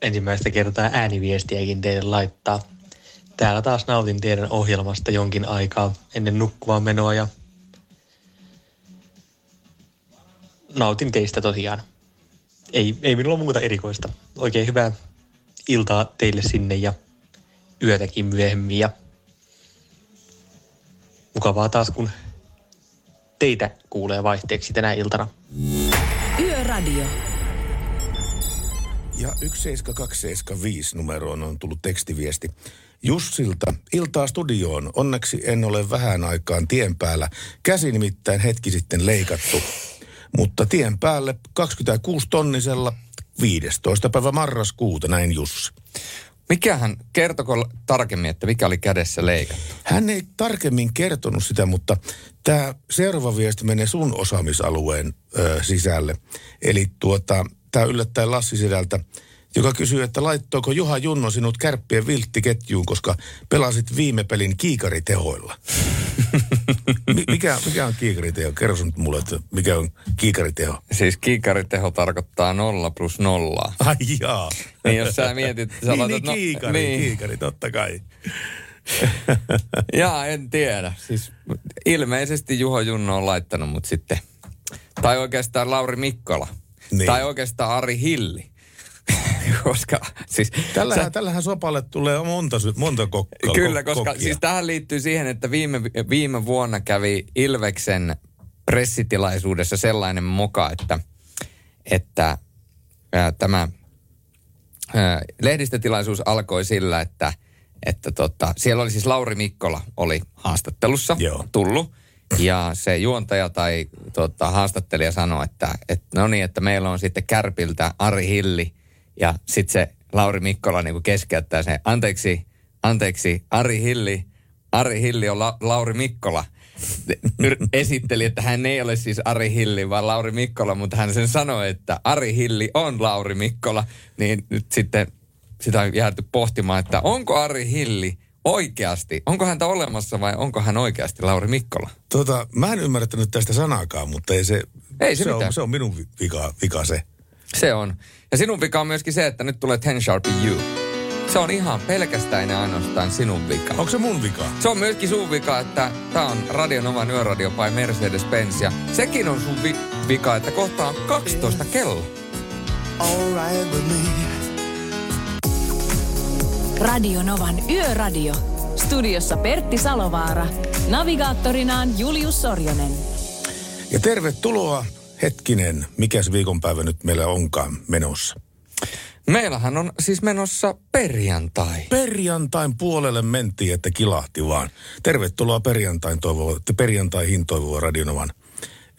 ensimmäistä kertaa ääniviestiäkin teille laittaa. Täällä taas nautin teidän ohjelmasta jonkin aikaa ennen nukkuvaan menoa ja nautin teistä tosiaan. Ei, ei minulla muuta erikoista. Oikein hyvää iltaa teille sinne ja yötäkin myöhemmin ja mukavaa taas kun teitä kuulee vaihteeksi tänä iltana. Yöradio. Ja 17275 numeroon on tullut tekstiviesti. Jussilta, iltaa studioon. Onneksi en ole vähän aikaan tien päällä. Käsi nimittäin hetki sitten leikattu. Mutta tien päälle 26 tonnisella 15. päivä marraskuuta, näin Jussi. Mikähän, kertoko tarkemmin, että mikä oli kädessä leikattu? Hän ei tarkemmin kertonut sitä, mutta tämä seuraava viesti menee sun osaamisalueen ö, sisälle. Eli tuota, tämä yllättäen Lassi Sedältä, joka kysyy, että laittoiko Juha Junno sinut kärppien vilttiketjuun, koska pelasit viime pelin kiikaritehoilla. Mi- mikä, mikä on kiikariteho? Kerro nyt mulle, että mikä on kiikariteho. Siis kiikariteho tarkoittaa nolla plus nollaa. Ai jaa. Niin jos sä mietit, sä niin, laitat niin, no- kiikari, niin. kiikari, totta kai. Jaa, en tiedä. Siis ilmeisesti Juho Junno on laittanut mut sitten. Tai oikeastaan Lauri Mikkola. Niin. Tai oikeastaan Ari Hilli. koska siis... Tällähän, sä- tällähän sopalle tulee monta, monta kokkaa. Kyllä, koska siis tähän liittyy siihen, että viime, viime vuonna kävi Ilveksen pressitilaisuudessa sellainen moka, että, että ää, tämä ää, lehdistötilaisuus alkoi sillä, että, että tota, siellä oli siis Lauri Mikkola oli haastattelussa Joo. tullut. Ja se juontaja tai tota, haastattelija sanoi, että, että no niin, että meillä on sitten Kärpiltä Ari Hilli. Ja sitten se Lauri Mikkola niin kuin keskeyttää sen, anteeksi, anteeksi, Ari Hilli, Ari Hilli on La- Lauri Mikkola. Esitteli, että hän ei ole siis Ari Hilli, vaan Lauri Mikkola, mutta hän sen sanoi, että Ari Hilli on Lauri Mikkola. Niin nyt sitten sitä on jääty pohtimaan, että onko Ari Hilli oikeasti, onko häntä olemassa vai onko hän oikeasti Lauri Mikkola? Tota, mä en ymmärtänyt tästä sanaakaan, mutta ei se... Ei se se, on, se on minun vi- vika, vika se. Se on. Ja sinun vika on myöskin se, että nyt tulee Ten Sharp You. Se on ihan pelkästään ja ainoastaan sinun vika. Onko se mun vika? Se on myöskin sun vika, että tää on Radionovan yöradio by Mercedes-Benz. Ja sekin on sun vi- vika, että kohta on 12 kello. Alright with me. Radio Novan Yöradio. Studiossa Pertti Salovaara. Navigaattorinaan Julius Sorjonen. Ja tervetuloa. Hetkinen, mikäs viikonpäivä nyt meillä onkaan menossa? Meillähän on siis menossa perjantai. Perjantain puolelle mentiin, että kilahti vaan. Tervetuloa perjantain toivoa, perjantaihin toivoa Radionovan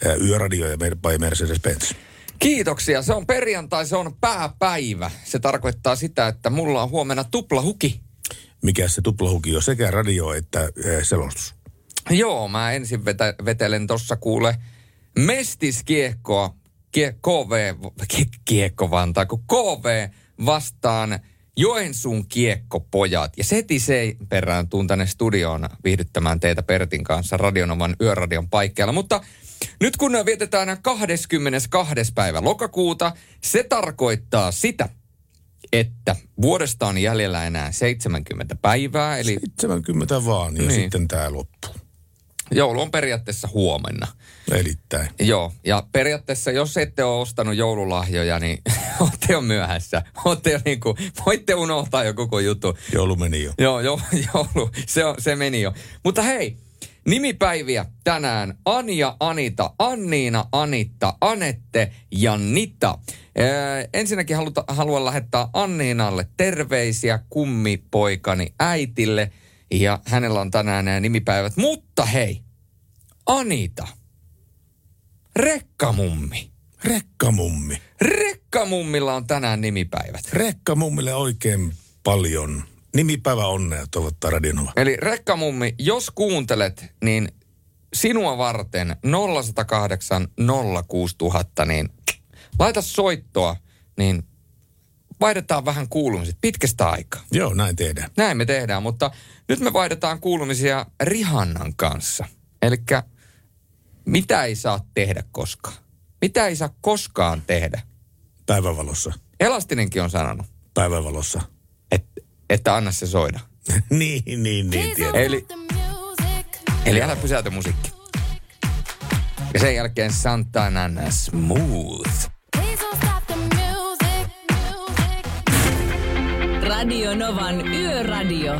ää, yöradio ja by Mercedes-Benz. Kiitoksia. Se on perjantai, se on pääpäivä. Se tarkoittaa sitä, että mulla on huomenna tuplahuki. Mikä se tuplahuki on sekä radio että ää, selostus? Joo, mä ensin vetä, vetelen tossa kuule mestiskiekkoa, kie, KV, kie, kiekko Vantaa, kun KV vastaan Joensuun kiekkopojat. Ja se heti se perään tuun tänne studioon viihdyttämään teitä Pertin kanssa Radionovan yöradion paikkeilla. Mutta nyt kun vietetään 22. päivä lokakuuta, se tarkoittaa sitä, että vuodesta on jäljellä enää 70 päivää, eli 70 vaan ja Niin. sitten tämä loppuu. joulu on periaatteessa huomenna. Elittäin. Joo, ja periaatteessa jos ette ole ostanut joululahjoja, niin olette jo myöhässä. Olette jo niin kuin, voitte unohtaa jo koko juttu. Joulu meni jo. Joo, joo, joulu, se, on, se meni jo. Mutta hei, nimipäiviä tänään. Anja, Anita, Anniina, Anitta, Anette ja Nita. Ee, ensinnäkin haluta, haluan lähettää Anniinalle terveisiä kummipoikani äitille. Ja hänellä on tänään nämä nimipäivät. Mutta hei, Anita, rekkamummi. Rekkamummi. Rekkamummilla on tänään nimipäivät. Rekkamummille oikein paljon. Nimipäivä onnea toivottaa Radionova. Eli rekkamummi, jos kuuntelet, niin sinua varten 0108 06000, niin laita soittoa, niin vaihdetaan vähän kuulumiset pitkästä aikaa. Joo, näin tehdään. Näin me tehdään, mutta nyt me vaihdetaan kuulumisia Rihannan kanssa. Eli mitä ei saa tehdä koskaan? Mitä ei saa koskaan tehdä? Päivävalossa. Elastinenkin on sanonut, Päivävalossa. et, että anna se soida. niin, niin, niin, tiedän. Eli, eli älä pysäytä musiikki. Ja sen jälkeen Santana Smooth. Radio Novan Yöradio.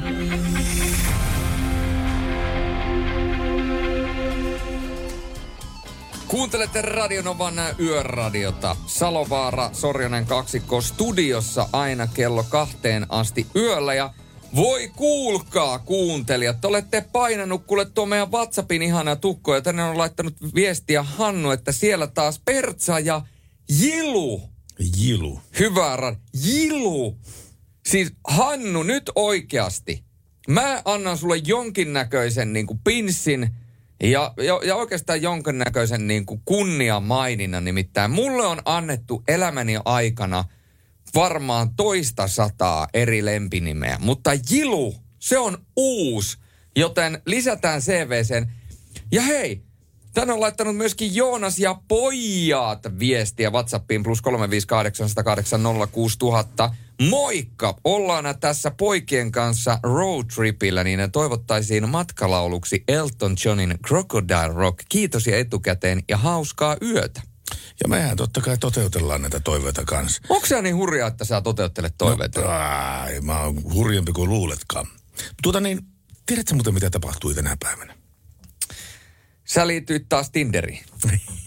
Kuuntelette Radionovan yöradiota. Salovaara, Sorjonen kaksikko studiossa aina kello kahteen asti yöllä ja voi kuulkaa kuuntelijat, te olette painanut kuule tuo meidän WhatsAppin ihana tukko ja tänne on laittanut viestiä Hannu, että siellä taas Pertsa ja Jilu. Jilu. Hyvä rad. Jilu. Siis Hannu, nyt oikeasti. Mä annan sulle jonkinnäköisen niin kuin pinssin ja, ja, ja oikeastaan jonkinnäköisen niin kuin kunniamaininnan. Nimittäin mulle on annettu elämäni aikana varmaan toista sataa eri lempinimeä. Mutta Jilu, se on uusi, joten lisätään CVCen. Ja hei, Tänne on laittanut myöskin Joonas ja pojat viestiä WhatsAppiin plus 358 Moikka! Ollaan tässä poikien kanssa roadtripillä, niin toivottaisiin matkalauluksi Elton Johnin Crocodile Rock. Kiitos ja etukäteen ja hauskaa yötä. Ja mehän totta kai toteutellaan näitä toiveita kanssa. Onko se niin hurjaa, että sä toteuttelet toiveita? No, ai, mä oon hurjempi kuin luuletkaan. Tuota niin, tiedätkö muuten mitä tapahtui tänä päivänä? Sä liityit taas Tinderiin.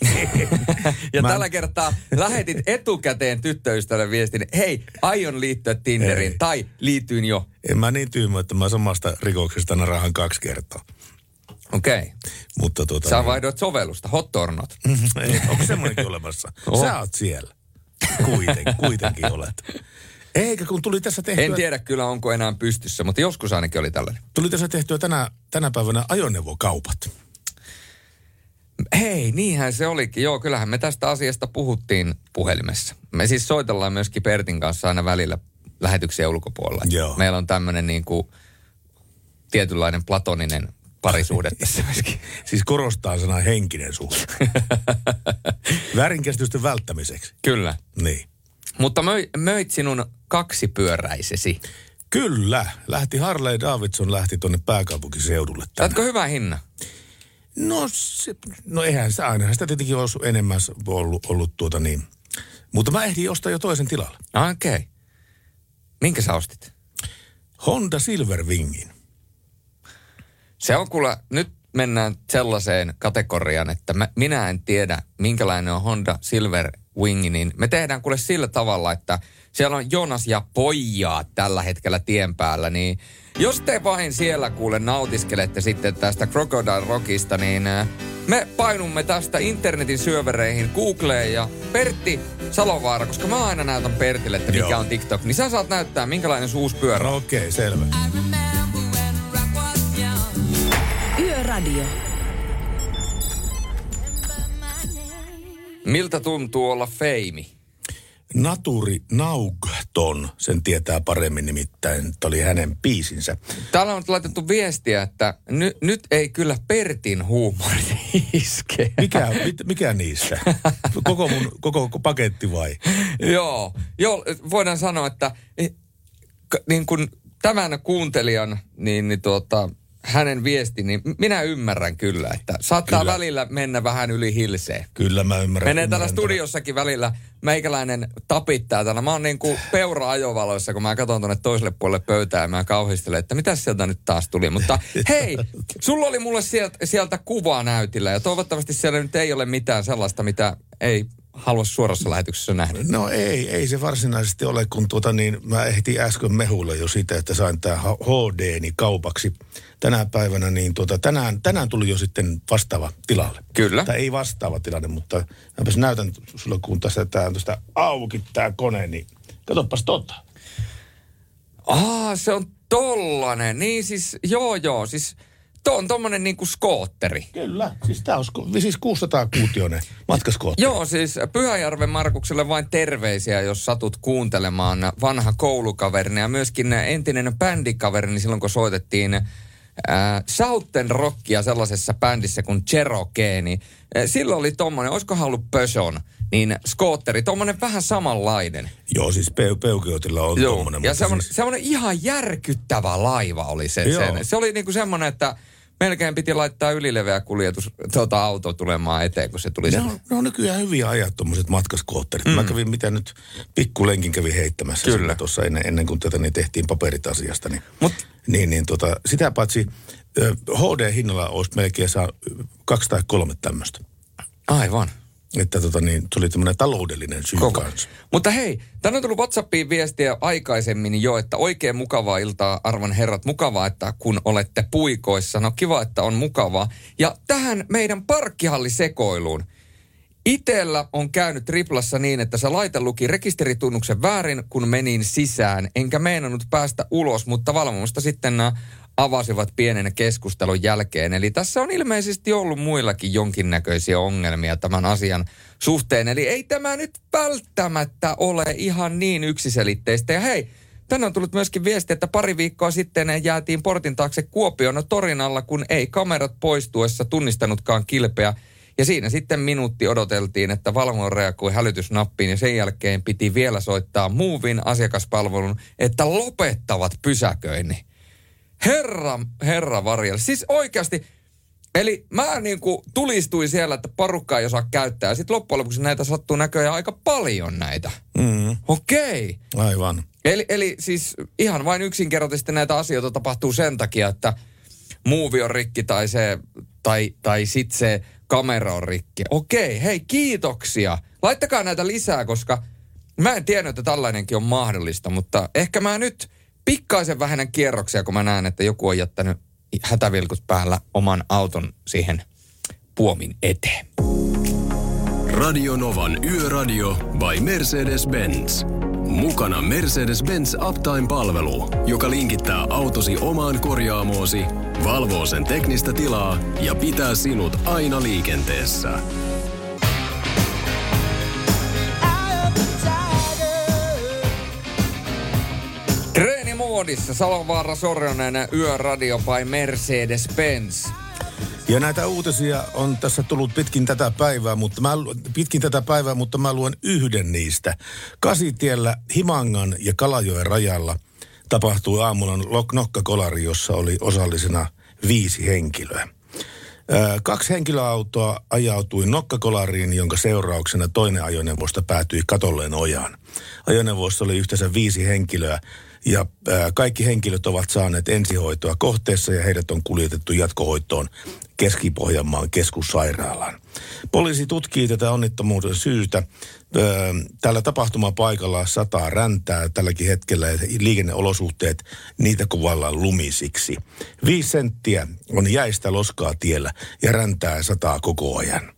ja Mä- tällä kertaa lähetit etukäteen tyttöystävälle viestin, hei, aion liittyä Tinderiin, Ei. tai liityin jo. En mä niin tyhmä, että mä samasta rikoksesta narahan kaksi kertaa. Okei. Okay. Mutta tuota... Sä niin- vaihdoit sovellusta, hot or not. Ei, Onko semmoinenkin olemassa? On. Sä oot siellä. Kuiten, kuitenkin olet. Eikä kun tuli tässä tehtyä... En tiedä kyllä, onko enää pystyssä, mutta joskus ainakin oli tällainen. Tuli tässä tehtyä tänä, tänä päivänä ajoneuvokaupat. Hei, niinhän se olikin. Joo, kyllähän me tästä asiasta puhuttiin puhelimessa. Me siis soitellaan myöskin Pertin kanssa aina välillä lähetyksiä ulkopuolella. Joo. Meillä on tämmöinen niin kuin tietynlainen platoninen parisuhde tässä myöskin. Siis korostaa sanaa henkinen suhde. Väärinkäsitysten välttämiseksi. Kyllä. Niin. Mutta möi, möit sinun kaksipyöräisesi. Kyllä. Lähti Harley Davidson lähti tuonne pääkaupunkiseudulle. Saatko hyvä hinna? No, se, no eihän sitä aina. Sitä tietenkin olisi enemmän ollut, ollut tuota niin. Mutta mä ehdin ostaa jo toisen tilalle. Okei. Okay. Minkä sä ostit? Honda Silverwingin. Se on kuule, nyt mennään sellaiseen kategoriaan, että mä, minä en tiedä, minkälainen on Honda Silver Wing, niin me tehdään kuule sillä tavalla, että siellä on Jonas ja pojat tällä hetkellä tien päällä, niin jos te vain siellä kuule nautiskelette sitten tästä Crocodile Rockista, niin äh, me painumme tästä internetin syövereihin Googleen ja Pertti Salovaara, koska mä aina näytän Pertille, että mikä Joo. on TikTok, niin sä saat näyttää, minkälainen suus pyörä. No okei, okay, selvä. Yöradio. Miltä tuntuu olla feimi? Naturi Naugton, sen tietää paremmin nimittäin, että oli hänen biisinsä. Täällä on laitettu viestiä, että ny, nyt ei kyllä Pertin huumori iske. Mikä, mit, mikä niistä? Koko mun koko paketti vai? Joo, joo, voidaan sanoa, että eh, niin kun tämän kuuntelijan, niin, niin tuota, hänen viesti, niin minä ymmärrän kyllä, että saattaa Kyllä. välillä mennä vähän yli hilseen. Kyllä mä ymmärrän. Menee täällä studiossakin välillä, meikäläinen tapittaa täällä. Mä oon niin kuin peura ajovaloissa, kun mä katson tuonne toiselle puolelle pöytää ja mä kauhistelen, että mitä sieltä nyt taas tuli. Mutta hei, sulla oli mulle sieltä, sieltä kuvaa näytillä ja toivottavasti siellä nyt ei ole mitään sellaista, mitä ei halua suorassa lähetyksessä nähdä. No ei, ei se varsinaisesti ole, kun tuota niin, mä ehtin äsken mehulla jo sitä, että sain tämä HD-ni kaupaksi tänä päivänä, niin tuota, tänään, tänään tuli jo sitten vastaava tilalle. Kyllä. Tai ei vastaava tilanne, mutta mäpäs näytän sulle, kun tässä tää tuosta auki tämä kone, niin katsopas tota. Aa, se on tollanen. Niin siis, joo joo, siis tuo on tommonen niinku skootteri. Kyllä, siis tää on sko- siis 600 kuutioinen matkaskootteri. Joo, siis Pyhäjärven Markukselle vain terveisiä, jos satut kuuntelemaan vanha koulukaverini ja myöskin entinen bändikaverini silloin, kun soitettiin äh, Southern Rockia sellaisessa bändissä kuin Cherokee, niin äh, silloin oli tommonen, olisikohan ollut Peugeot, niin skootteri, tommonen vähän samanlainen. Joo, siis peu, Peugeotilla on Joo, tommonen. ja semmonen, siis- semmonen ihan järkyttävä laiva oli se. Joo. Sen. Se oli niinku semmonen, että melkein piti laittaa ylileveä kuljetus, tuota auto tulemaan eteen, kun se tuli Ne on, ne on nykyään hyviä ajat tuommoiset matkaskootterit. Mm. Mä kävin mitä nyt pikkulenkin kävin heittämässä Kyllä. Tuossa ennen, ennen kuin tätä niin tehtiin paperit asiasta. Niin, Mut, niin, niin tota, sitä paitsi HD-hinnalla olisi melkein saa kaksi tai kolme tämmöistä. aivan. Että tota, niin, tuli tämmöinen taloudellinen syy Koko. kanssa. Mutta hei, tänne on tullut WhatsAppiin viestiä aikaisemmin jo, että oikein mukavaa iltaa arvon herrat. Mukavaa, että kun olette puikoissa. No kiva, että on mukavaa. Ja tähän meidän parkkihallisekoiluun. Itellä on käynyt triplassa niin, että se laite luki rekisteritunnuksen väärin, kun menin sisään. Enkä meinannut päästä ulos, mutta valvomusta sitten nämä avasivat pienen keskustelun jälkeen. Eli tässä on ilmeisesti ollut muillakin jonkinnäköisiä ongelmia tämän asian suhteen. Eli ei tämä nyt välttämättä ole ihan niin yksiselitteistä. Ja hei, tänne on tullut myöskin viesti, että pari viikkoa sitten jäätiin portin taakse Kuopion torin alla, kun ei kamerat poistuessa tunnistanutkaan kilpeä. Ja siinä sitten minuutti odoteltiin, että valvonta reagoi hälytysnappiin ja sen jälkeen piti vielä soittaa Muuvin asiakaspalvelun, että lopettavat pysäköinnin. Herra, herra varjel. Siis oikeasti, eli mä niin kuin tulistuin siellä, että porukka ei osaa käyttää. Ja sitten loppujen lopuksi näitä sattuu näköjään aika paljon näitä. Mm, Okei. aivan. Eli, eli siis ihan vain yksinkertaisesti näitä asioita tapahtuu sen takia, että muuvi on rikki tai, se, tai, tai sit se kamera on rikki. Okei, hei kiitoksia. Laittakaa näitä lisää, koska mä en tiennyt, että tällainenkin on mahdollista, mutta ehkä mä nyt pikkaisen vähennän kierroksia, kun mä näen, että joku on jättänyt hätävilkut päällä oman auton siihen puomin eteen. Radio Novan Yöradio by Mercedes-Benz. Mukana Mercedes-Benz Uptime-palvelu, joka linkittää autosi omaan korjaamoosi, valvoo sen teknistä tilaa ja pitää sinut aina liikenteessä. Treenimoodissa Salonvaara Sorjonen Yöradio by Mercedes-Benz. Ja näitä uutisia on tässä tullut pitkin tätä päivää, mutta mä, pitkin tätä päivää, mutta mä luen yhden niistä. Kasitiellä Himangan ja Kalajoen rajalla tapahtui aamulla nokkakolari, jossa oli osallisena viisi henkilöä. Kaksi henkilöautoa ajautui nokkakolariin, jonka seurauksena toinen ajoneuvosta päätyi katolleen ojaan. Ajoneuvossa oli yhteensä viisi henkilöä ja kaikki henkilöt ovat saaneet ensihoitoa kohteessa ja heidät on kuljetettu jatkohoitoon Keski-Pohjanmaan keskussairaalaan. Poliisi tutkii tätä onnettomuuden syytä. Tällä tapahtumapaikalla sataa räntää tälläkin hetkellä liikenneolosuhteet, niitä kuvaillaan lumisiksi. Viisi senttiä on jäistä loskaa tiellä ja räntää sataa koko ajan.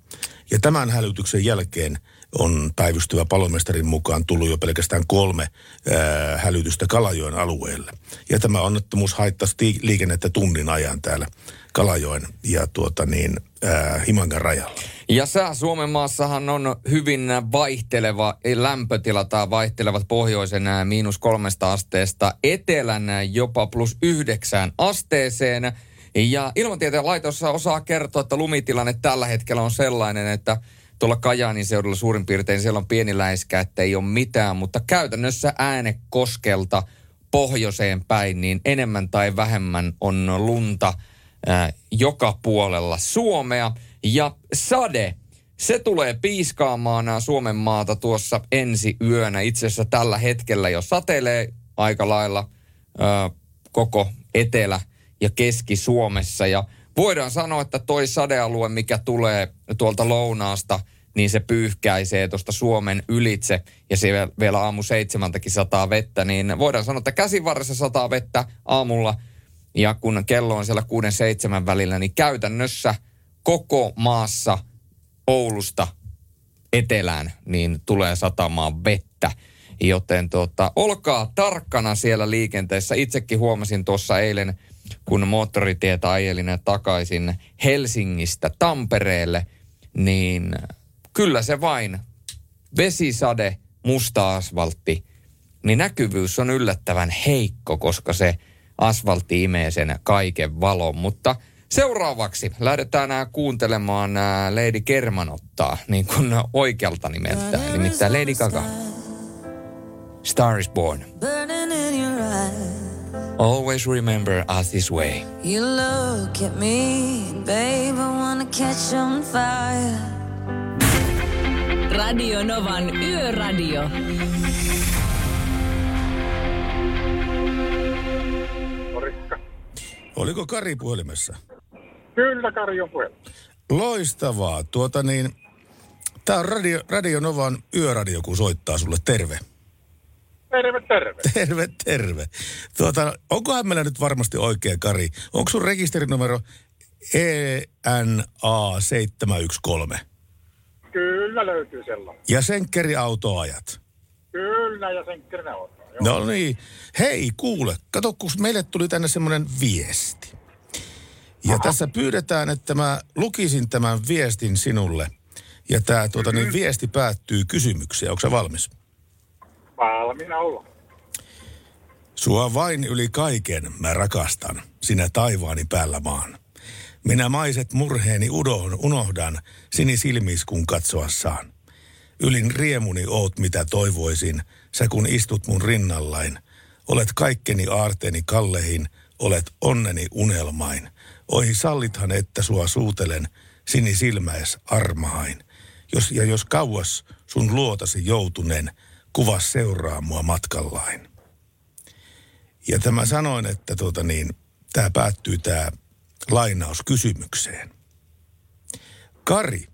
Ja tämän hälytyksen jälkeen on päivystävä palomestarin mukaan tullut jo pelkästään kolme ää, hälytystä Kalajoen alueelle. Ja tämä onnettomuus haittasi liikennettä tunnin ajan täällä Kalajoen ja tuota niin, ää, Himangan rajalla. Ja sää Suomen maassahan on hyvin vaihteleva lämpötila tai vaihtelevat pohjoisen miinus kolmesta asteesta etelän jopa plus yhdeksään asteeseen. Ja ilmatieteen laitos osaa kertoa, että lumitilanne tällä hetkellä on sellainen, että tuolla Kajaanin seudulla suurin piirtein siellä on pieni läiskä, että ei ole mitään, mutta käytännössä äänekoskelta pohjoiseen päin, niin enemmän tai vähemmän on lunta ää, joka puolella Suomea. Ja sade, se tulee piiskaamaan Suomen maata tuossa ensi yönä. Itse asiassa tällä hetkellä jo satelee aika lailla ää, koko etelä- ja keski-Suomessa. Ja voidaan sanoa, että toi sadealue, mikä tulee tuolta lounaasta, niin se pyyhkäisee tuosta Suomen ylitse ja se vielä aamu seitsemältäkin sataa vettä, niin voidaan sanoa, että käsivarressa sataa vettä aamulla ja kun kello on siellä kuuden seitsemän välillä, niin käytännössä koko maassa Oulusta etelään, niin tulee satamaan vettä. Joten tota, olkaa tarkkana siellä liikenteessä. Itsekin huomasin tuossa eilen, kun moottoritietä ajelin takaisin Helsingistä Tampereelle, niin kyllä se vain vesisade, musta asfaltti, niin näkyvyys on yllättävän heikko, koska se asfaltti imee sen kaiken valon. Mutta seuraavaksi lähdetään kuuntelemaan Lady Kermanottaa, niin kuin oikealta nimeltään, nimittäin Lady Gaga. Star is Born. Burning in your eyes. Always remember us this way. You look at me, babe, I wanna catch on fire. Radio Novan Yöradio. Morikka. Oliko Kari puhelimessa? Kyllä, Kari on puhelu. Loistavaa. Tuota niin, tää on Radio, Radio Novan yöradio, kun soittaa sulle. Terve. Terve, terve. Terve, terve. Tuota, onkohan meillä nyt varmasti oikea, Kari? Onko sun rekisterinumero E ENA713? Kyllä löytyy sellainen. Ja senkkeriautoajat. Kyllä, ja sen kirja on. No niin. Hei, kuule, kato, kun meille tuli tänne semmoinen viesti. Ja Aha. tässä pyydetään, että mä lukisin tämän viestin sinulle. Ja tämä tuota, niin viesti päättyy kysymykseen. Onko sä valmis? Valmiina olla. Sua vain yli kaiken mä rakastan, sinä taivaani päällä maan. Minä maiset murheeni udohon, unohdan, sinisilmis kun katsoa saan. Ylin riemuni oot mitä toivoisin, sä kun istut mun rinnallain. Olet kaikkeni aarteeni kalleihin, olet onneni unelmain. Oi sallithan, että sua suutelen, sinisilmäes armahain. Jos, ja jos kauas sun luotasi joutunen, kuva seuraa mua matkallain. Ja tämä sanoin, että tuota niin, tämä päättyy tämä lainaus kysymykseen. Kari,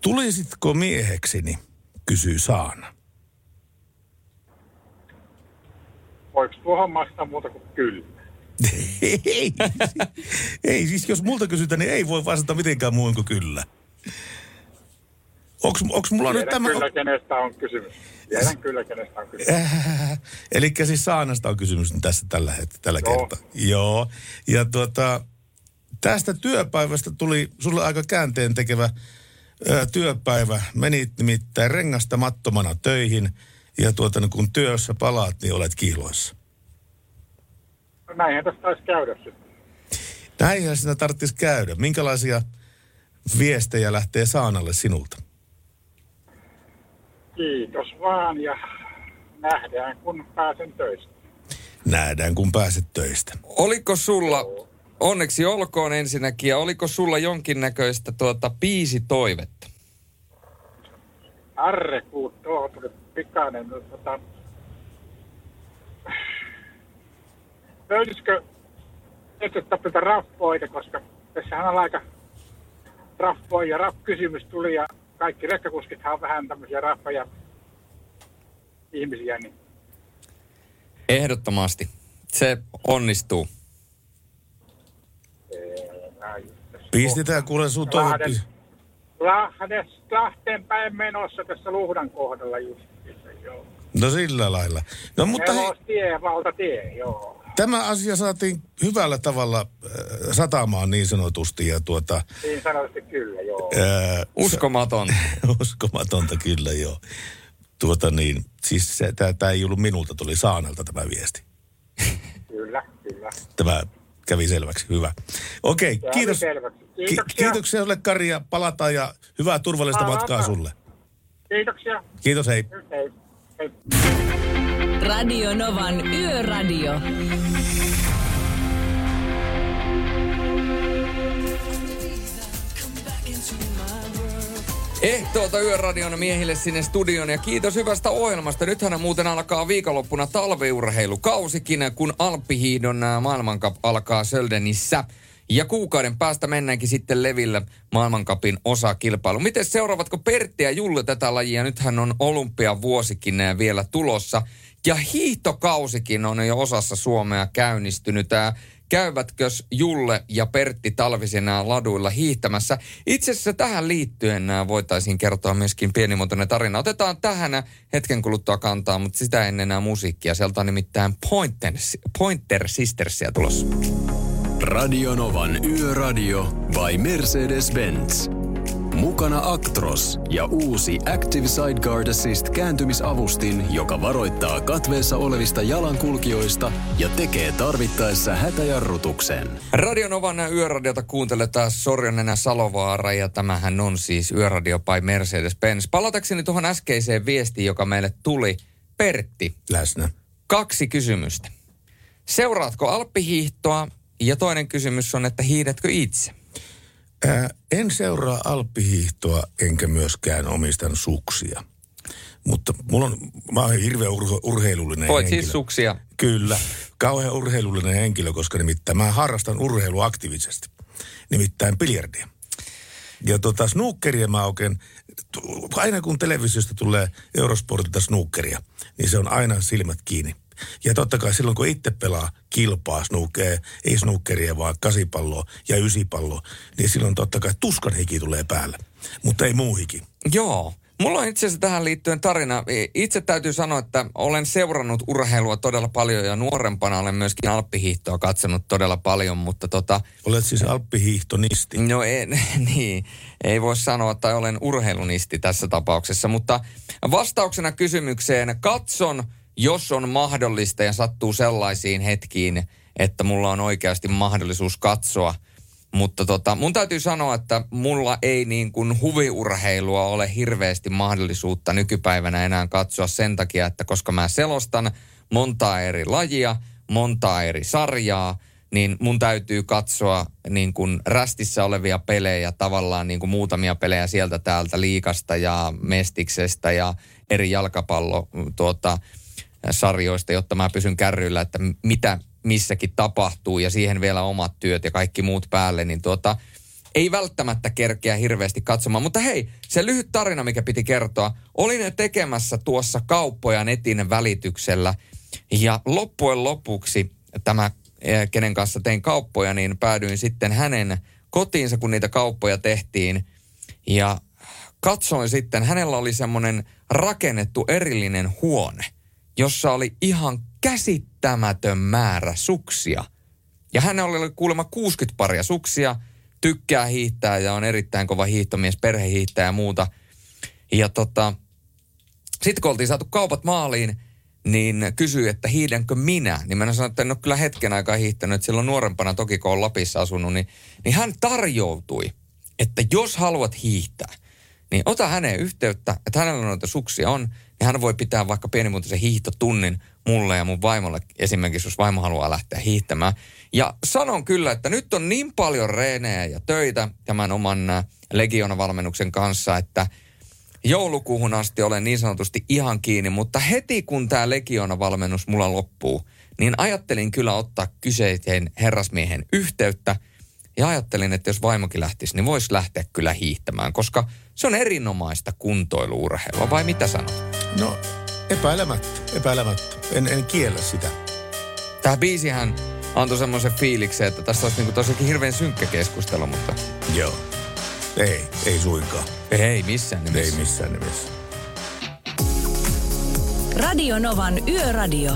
tulisitko miehekseni, kysyy Saana. Voiko tuohon vastata muuta kuin kyllä? ei, ei, siis jos multa kysytään, niin ei voi vastata mitenkään muun kuin kyllä. Onks, onks mulla nyt Tiedän tämä... kyllä, kenestä on kysymys. Tiedän kyllä, kenestä on kysymys. Äh, eli siis Saanasta on kysymys nyt tässä tällä, het- tällä Joo. kertaa. Joo. Ja tuota, tästä työpäivästä tuli sulle aika käänteen tekevä ö, työpäivä. Menit nimittäin rengastamattomana töihin ja tuota, no kun työssä palaat, niin olet kihloissa. No Näinhän tässä taisi käydä sitten. Näinhän sitä tarvitsisi käydä. Minkälaisia viestejä lähtee Saanalle sinulta? Kiitos vaan ja nähdään, kun pääsen töistä. Nähdään, kun pääset töistä. Oliko sulla, onneksi olkoon ensinnäkin, ja oliko sulla jonkinnäköistä tuota biisitoivetta? Arre, kun tuohon tuli pikainen. no Tota, löytyisikö Etsetapilta raffoita, koska tässähän on aika raffoja ja raff-kysymys tuli ja kaikki rekkakuskithan on vähän tämmöisiä raffoja ihmisiä, niin Ehdottomasti. Se onnistuu. Pistetään kuule sun toive. Lahden, Lahteen päin menossa tässä Luhdan kohdalla just. Joo. No sillä lailla. No mutta hei, Nelostie, valtatie, joo. Tämä asia saatiin hyvällä tavalla äh, satamaan niin sanotusti. Ja tuota, Niin sanotusti kyllä, joo. äh, Uskomaton. uskomatonta kyllä joo. Tuota niin, siis tämä ei ollut minulta, tuli Saanalta tämä viesti. Kyllä, kyllä. Tämä kävi selväksi, hyvä. Okei, Kävi kiitos. selväksi. Ki- Kiitoksia. kiitoksia sulle Kari ja palataan ja hyvää turvallista Palataan. matkaa sulle. Kiitoksia. Kiitos, hei. Hei. Radio Novan Yöradio. Ehtoota Yöradion miehille sinne studion ja kiitos hyvästä ohjelmasta. Nythän muuten alkaa viikonloppuna talviurheilukausikin, kun Alppihiidon maailmankap alkaa Söldenissä. Ja kuukauden päästä mennäänkin sitten levillä maailmankapin osakilpailu. Miten seuraavatko Pertti ja Julle tätä lajia? Nythän on olympiavuosikin vielä tulossa. Ja hiihtokausikin on jo osassa Suomea käynnistynyt. Ää, käyvätkös Julle ja Pertti talvisena laduilla hiihtämässä. Itse asiassa tähän liittyen voitaisiin kertoa myöskin pienimuotoinen tarina. Otetaan tähän hetken kuluttua kantaa, mutta sitä ennen enää musiikkia. Sieltä on nimittäin Pointer, Pointer Sistersia tulossa. Radionovan Yöradio by Mercedes-Benz. Mukana Actros ja uusi Active Sideguard Assist kääntymisavustin, joka varoittaa katveessa olevista jalankulkijoista ja tekee tarvittaessa hätäjarrutuksen. Radionovan yöradiota kuuntelee taas Sorjonenä Salovaara ja tämähän on siis Yöradio by Mercedes-Benz. Palatakseni tuohon äskeiseen viestiin, joka meille tuli. Pertti. Läsnä. Kaksi kysymystä. Seuraatko alppihiihtoa? Ja toinen kysymys on, että hiidätkö itse? Ää, en seuraa alppihiihtoa enkä myöskään omistan suksia. Mutta mulla on, mä oon hirveän ur, urheilullinen Voit henkilö. siis suksia. Kyllä, kauhean urheilullinen henkilö, koska nimittäin mä harrastan urheilua aktiivisesti. Nimittäin biljardia. Ja tota snookeria mä oikein, aina kun televisiosta tulee Eurosportilta snookeria, niin se on aina silmät kiinni. Ja totta kai silloin, kun itse pelaa kilpaa, snookeria, ei snookeria, vaan kasipalloa ja ysipalloa, niin silloin totta kai tuskan hiki tulee päälle. Mutta ei muu hiki. Joo. Mulla on itse asiassa tähän liittyen tarina. Itse täytyy sanoa, että olen seurannut urheilua todella paljon ja nuorempana olen myöskin alppihiihtoa katsonut todella paljon, mutta tota... Olet siis alppihiihtonisti. No en, niin, ei voi sanoa, että olen urheilunisti tässä tapauksessa, mutta vastauksena kysymykseen katson, jos on mahdollista ja sattuu sellaisiin hetkiin, että mulla on oikeasti mahdollisuus katsoa – mutta tota, mun täytyy sanoa, että mulla ei niin kuin huviurheilua ole hirveästi mahdollisuutta nykypäivänä enää katsoa sen takia, että koska mä selostan montaa eri lajia, montaa eri sarjaa, niin mun täytyy katsoa niin kuin rästissä olevia pelejä, tavallaan niin kuin muutamia pelejä sieltä täältä liikasta ja mestiksestä ja eri jalkapallo tuota, sarjoista, jotta mä pysyn kärryillä, että mitä missäkin tapahtuu ja siihen vielä omat työt ja kaikki muut päälle, niin tuota, ei välttämättä kerkeä hirveästi katsomaan. Mutta hei, se lyhyt tarina, mikä piti kertoa. Olin tekemässä tuossa kauppoja netin välityksellä ja loppujen lopuksi tämä, eh, kenen kanssa tein kauppoja, niin päädyin sitten hänen kotiinsa, kun niitä kauppoja tehtiin. Ja katsoin sitten, hänellä oli semmoinen rakennettu erillinen huone, jossa oli ihan käsittämätön määrä suksia. Ja hänellä oli kuulemma 60 paria suksia, tykkää hiihtää ja on erittäin kova hiihtomies, perhehiihtäjä ja muuta. Ja tota, sitten kun oltiin saatu kaupat maaliin, niin kysyi, että hiidänkö minä. Niin mä sanoin, että en ole kyllä hetken aikaa hiihtänyt, että silloin nuorempana toki kun on Lapissa asunut, niin, niin hän tarjoutui, että jos haluat hiihtää, niin ota häneen yhteyttä, että hänellä noita suksia on, niin hän voi pitää vaikka pienimuotoisen hiihtotunnin mulle ja mun vaimolle. Esimerkiksi, jos vaimo haluaa lähteä hiihtämään. Ja sanon kyllä, että nyt on niin paljon reenejä ja töitä tämän oman äh, Legiona-valmennuksen kanssa, että joulukuuhun asti olen niin sanotusti ihan kiinni, mutta heti kun tämä Legiona-valmennus mulla loppuu, niin ajattelin kyllä ottaa kyseiseen herrasmiehen yhteyttä ja ajattelin, että jos vaimokin lähtisi, niin voisi lähteä kyllä hiihtämään, koska se on erinomaista kuntoiluurheilua, vai mitä sanot? No, epäilemättä, epäilemättä. En, en kiellä sitä. Tämä biisihän antoi semmoisen fiiliksen, että tässä olisi niinku tosiaankin hirveän synkkä keskustelu, mutta... Joo. Ei, ei suinkaan. Ei missään nimessä. Ei missään nimessä. Radio Novan Yöradio.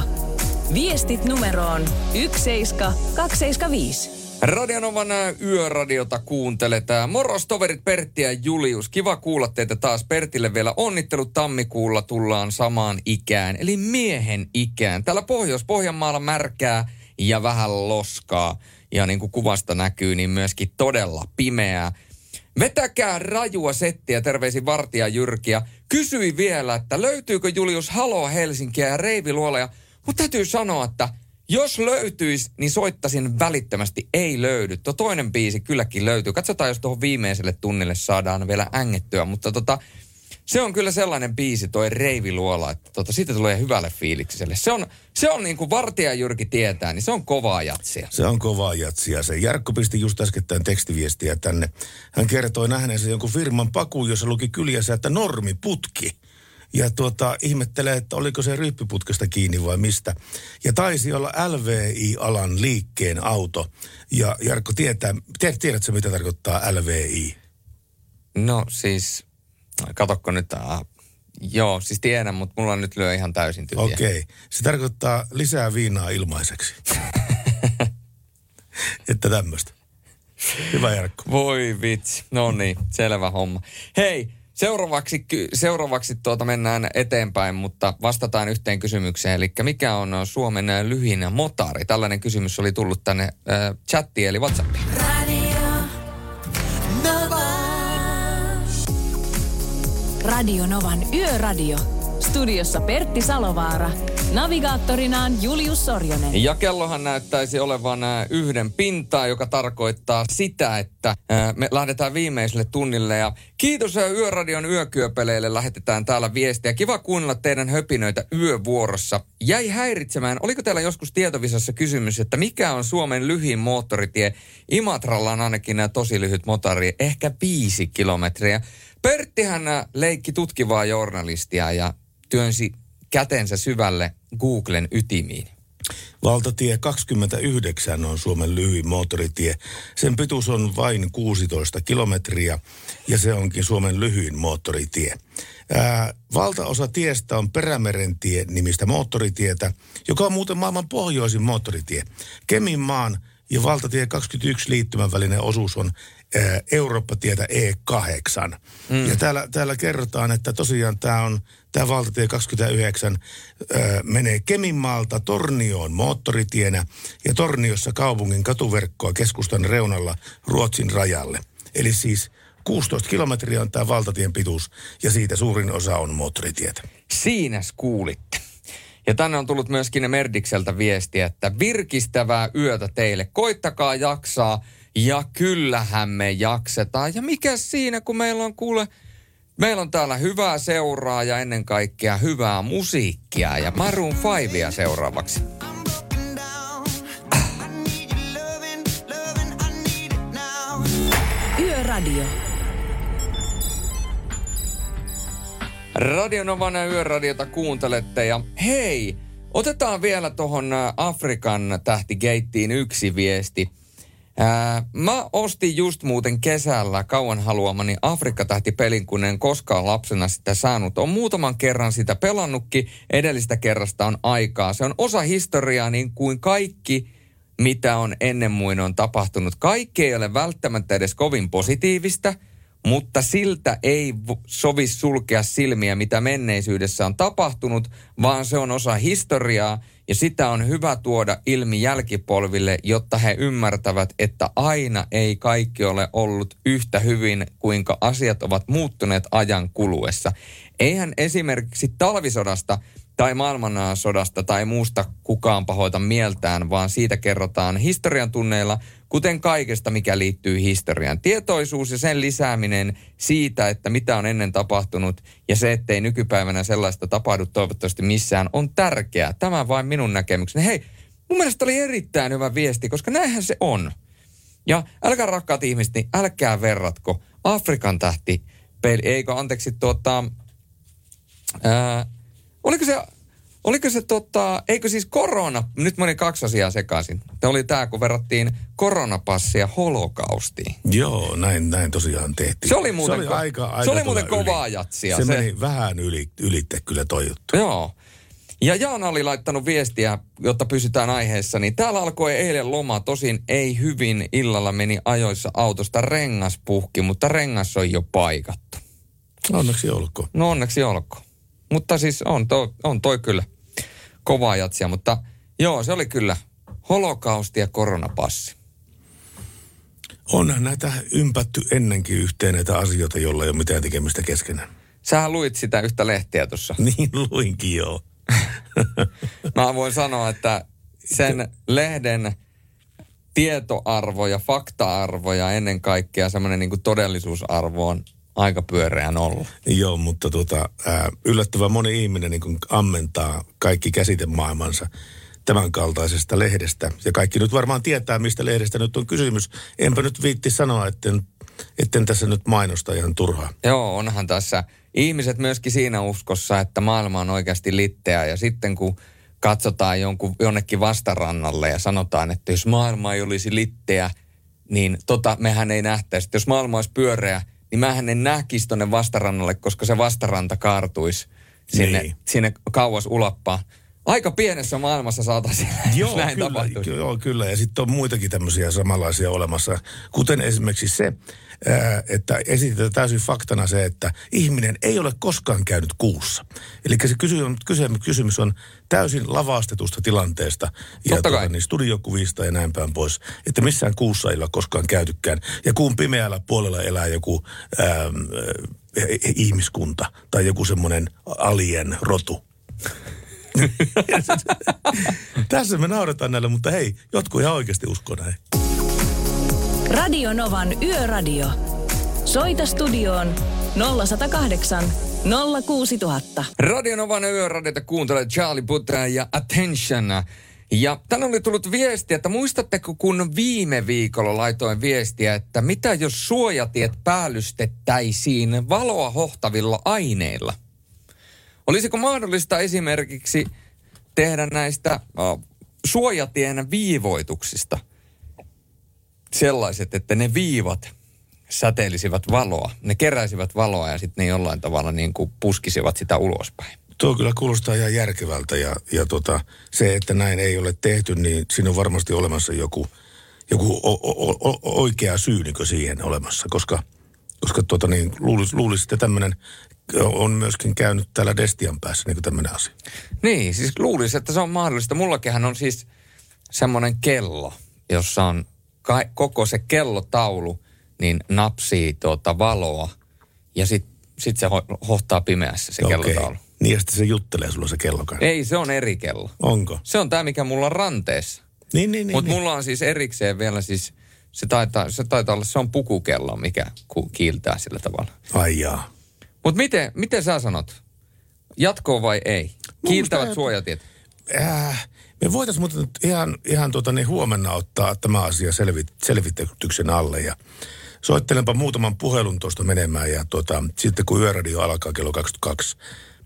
Viestit numeroon 17275. Radionovan yöradiota kuuntelet. Moros toverit Pertti ja Julius. Kiva kuulla teitä taas. Pertille vielä onnittelut tammikuulla tullaan samaan ikään, eli miehen ikään. Täällä Pohjois-Pohjanmaalla märkää ja vähän loskaa. Ja niin kuin kuvasta näkyy, niin myöskin todella pimeää. Vetäkää rajua settiä, terveisin Vartija Jyrkiä. Kysyi vielä, että löytyykö Julius Halo Helsinkiä ja Reivi Luoleja. Mutta täytyy sanoa, että jos löytyisi, niin soittasin välittömästi. Ei löydy. Tuo toinen biisi kylläkin löytyy. Katsotaan, jos tuohon viimeiselle tunnille saadaan vielä ängettyä. Mutta tota, se on kyllä sellainen biisi, toi Reiviluola, että tota, siitä tulee hyvälle fiilikselle. Se on, se on niin kuin Vartija Jyrki tietää, niin se on kovaa jatsia. Se on kovaa jatsia. Se Jarkko pisti just äskettäin tekstiviestiä tänne. Hän kertoi nähneensä jonkun firman pakuun, jossa luki kyljessä, että normiputki. Ja tuota, ihmettelee, että oliko se ryppyputkesta kiinni vai mistä. Ja taisi olla LVI-alan liikkeen auto. Ja Jarkko tietää, tiedät, tiedätkö mitä tarkoittaa LVI? No siis, katokko nyt, äh, joo, siis tiedän, mutta mulla on nyt lyö ihan täysin tyhjä. Okei. Okay. Se tarkoittaa lisää viinaa ilmaiseksi. että tämmöistä. Hyvä Jarkko. Voi vitsi. No niin, selvä homma. Hei, seuraavaksi, seuraavaksi tuota mennään eteenpäin, mutta vastataan yhteen kysymykseen. Eli mikä on Suomen lyhin motari? Tällainen kysymys oli tullut tänne äh, chattiin eli WhatsAppiin. Radio Novan Yöradio. Studiossa Pertti Salovaara. Navigaattorinaan Julius Sorjonen. Ja kellohan näyttäisi olevan ää, yhden pintaa, joka tarkoittaa sitä, että ää, me lähdetään viimeiselle tunnille. Ja kiitos ää, Yöradion yökyöpeleille, lähetetään täällä viestiä. Kiva kuunnella teidän höpinöitä yövuorossa. Jäi häiritsemään, oliko teillä joskus tietovisassa kysymys, että mikä on Suomen lyhin moottoritie? Imatralla on ainakin tosi lyhyt motori, ehkä viisi kilometriä. Perttihän leikki tutkivaa journalistia ja työnsi kätensä syvälle Googlen ytimiin. Valtatie 29 on Suomen lyhyin moottoritie. Sen pituus on vain 16 kilometriä ja se onkin Suomen lyhyin moottoritie. Ää, valtaosa tiestä on Perämerentie nimistä moottoritietä, joka on muuten maailman pohjoisin moottoritie. Keminmaan ja valtatie 21 liittymän välinen osuus on Eurooppa-tietä E8. Mm. Ja täällä, täällä kerrotaan, että tosiaan tämä on tämä valtatie 29 ää, menee Keminmaalta Tornioon moottoritienä ja Torniossa kaupungin katuverkkoa keskustan reunalla Ruotsin rajalle. Eli siis 16 kilometriä on tämä valtatien pituus ja siitä suurin osa on moottoritietä. Siinäs kuulitte. Ja tänne on tullut myöskin Merdikseltä viestiä, että virkistävää yötä teille. Koittakaa jaksaa ja kyllähän me jaksetaan. Ja mikä siinä, kun meillä on kuule, meillä on täällä hyvää seuraa ja ennen kaikkea hyvää musiikkia. Ja Maroon 5 seuraavaksi. Yöradio. Radionovan yöradiota kuuntelette ja hei, otetaan vielä tuohon Afrikan tähtigeittiin yksi viesti. Ää, mä ostin just muuten kesällä kauan haluamani Afrikka-tähti-pelin, kun en koskaan lapsena sitä saanut. On muutaman kerran sitä pelannutkin, edellistä kerrasta on aikaa. Se on osa historiaa niin kuin kaikki, mitä on ennen muin on tapahtunut. Kaikki ei ole välttämättä edes kovin positiivista, mutta siltä ei sovi sulkea silmiä, mitä menneisyydessä on tapahtunut, vaan se on osa historiaa ja sitä on hyvä tuoda ilmi jälkipolville, jotta he ymmärtävät, että aina ei kaikki ole ollut yhtä hyvin, kuinka asiat ovat muuttuneet ajan kuluessa. Eihän esimerkiksi talvisodasta tai maailmansodasta tai muusta kukaan pahoita mieltään, vaan siitä kerrotaan historian tunneilla, kuten kaikesta, mikä liittyy historiaan. Tietoisuus ja sen lisääminen siitä, että mitä on ennen tapahtunut ja se, ettei nykypäivänä sellaista tapahdu toivottavasti missään, on tärkeää. Tämä vain minun näkemykseni. Hei, mun mielestä oli erittäin hyvä viesti, koska näinhän se on. Ja älkää rakkaat ihmiset, niin älkää verratko Afrikan tähti eikö anteeksi tuota, ää, oliko se, oliko se tota, eikö siis korona, nyt meni kaksi asiaa sekaisin. Tämä oli tämä, kun verrattiin koronapassia holokaustiin. Joo, näin, näin tosiaan tehtiin. Se oli muuten, se oli ko- aika, aika se oli muuten kovaa yli. jatsia. Se, Se- meni vähän yli, ylitte kyllä toi juttu. Joo. Ja Jaana oli laittanut viestiä, jotta pysytään aiheessa, niin täällä alkoi eilen loma. Tosin ei hyvin illalla meni ajoissa autosta rengas puhki, mutta rengas on jo paikattu. Onneksi olkoon. No onneksi olkoon. Mutta siis on toi, on toi kyllä kovaa jatsia, mutta joo, se oli kyllä holokausti ja koronapassi. Onhan näitä ympätty ennenkin yhteen näitä asioita, joilla ei ole mitään tekemistä keskenään. Sähän luit sitä yhtä lehtiä tuossa. Niin luinkin joo. Mä voin sanoa, että sen lehden tietoarvo ja fakta-arvo ja ennen kaikkea semmoinen niin todellisuusarvo on aika pyöreä nolla. Joo, mutta tota, yllättävän moni ihminen niin ammentaa kaikki käsitemaailmansa tämän kaltaisesta lehdestä. Ja kaikki nyt varmaan tietää, mistä lehdestä nyt on kysymys. Enpä nyt viitti sanoa, etten, etten tässä nyt mainosta ihan turhaa. Joo, onhan tässä ihmiset myöskin siinä uskossa, että maailma on oikeasti litteä. Ja sitten kun katsotaan jonkun, jonnekin vastarannalle ja sanotaan, että jos maailma ei olisi litteä, niin tota mehän ei nähtäisi. Jos maailma olisi pyöreä, niin mähän en näkisi tonne vastarannalle, koska se vastaranta kaartuisi sinne, Niin. sinne kauas ulappaan. Aika pienessä maailmassa saataisiin, Joo, näin kyllä, tapahtuisi. joo, kyllä. Ja sitten on muitakin tämmöisiä samanlaisia olemassa, kuten esimerkiksi se, että esitetään täysin faktana se, että ihminen ei ole koskaan käynyt kuussa. Eli se kysymys, kysymys, on täysin lavastetusta tilanteesta ja tuota, niin studiokuvista ja näin päin pois. Että missään kuussa ei ole koskaan käytykään. Ja kuun pimeällä puolella elää joku ää, ää, ihmiskunta tai joku semmoinen alien rotu. Tässä me nauretaan näille, mutta hei, jotkut ihan oikeasti uskoo näin. Radio Novan Yöradio. Soita studioon 0108 06000. Radionovan yöradiota kuuntelee Charlie Putra ja Attention. Ja tänne oli tullut viesti, että muistatteko kun viime viikolla laitoin viestiä, että mitä jos suojatiet päällystettäisiin valoa hohtavilla aineilla? Olisiko mahdollista esimerkiksi tehdä näistä uh, suojatien viivoituksista sellaiset, että ne viivat säteilisivät valoa. Ne keräisivät valoa ja sitten ne jollain tavalla niin kuin puskisivat sitä ulospäin. Tuo kyllä kuulostaa ihan järkevältä ja, ja tota, se, että näin ei ole tehty, niin siinä on varmasti olemassa joku, joku o, o, o, oikea syy niin siihen olemassa, koska, koska tota niin, luulisi, luulisi, että tämmöinen on myöskin käynyt täällä Destian päässä niin tämmöinen asia. Niin, siis luulisi, että se on mahdollista. Mullakinhan on siis semmoinen kello, jossa on ka- koko se kellotaulu, niin napsii tuota valoa ja sitten sit se ho- hohtaa pimeässä se Okei. kellotaulu. Niin ja sitten se juttelee sulla se kello kanssa. Ei, se on eri kello. Onko? Se on tämä, mikä mulla on ranteessa. Niin, niin, niin. Mutta niin. mulla on siis erikseen vielä siis, se taitaa, se taitaa olla, se on pukukello, mikä ku- kiiltää sillä tavalla. Ai jaa. Mutta miten, miten sä sanot? Jatkoa vai ei? Kiiltävät suojatiet. Äh, me voitaisiin muuten ihan, ihan tuota, niin huomenna ottaa tämä asia selvit, selvityksen alle ja soittelenpa muutaman puhelun tuosta menemään ja tuota, sitten kun yöradio alkaa kello 22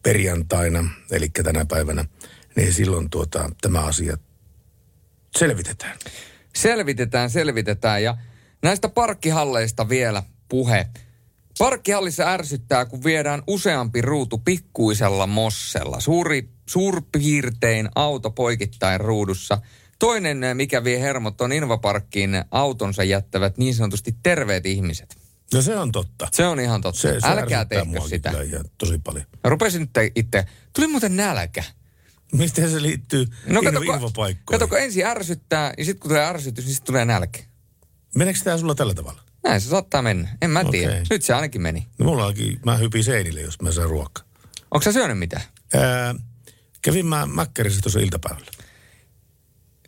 perjantaina, eli tänä päivänä, niin silloin tuota, tämä asia selvitetään. Selvitetään, selvitetään ja näistä parkkihalleista vielä puhe. Parkkihallissa ärsyttää, kun viedään useampi ruutu pikkuisella mossella. Suuri, suurpiirtein auto poikittain ruudussa. Toinen, eh, mikä vie hermot, on Invaparkkiin autonsa jättävät niin sanotusti terveet ihmiset. No se on totta. Se on ihan totta. Se, se Älkää tehkö sitä. kyllä ihan tosi paljon. Mä rupesin nyt itse. Tuli muuten nälkä. Miten se liittyy No inv- kato, infopaikkoihin? kato, kun ensin ärsyttää ja sitten kun tulee ärsytys, niin sitten tulee nälkä. Meneekö tämä sulla tällä tavalla? Näin se saattaa mennä. En mä tiedä. Okei. Nyt se ainakin meni. No mulla onkin, mä hypin seinille, jos mä saan ruokaa. Onko sä syönyt mitään? Ää, kävin mä Mäkkärissä tuossa iltapäivällä.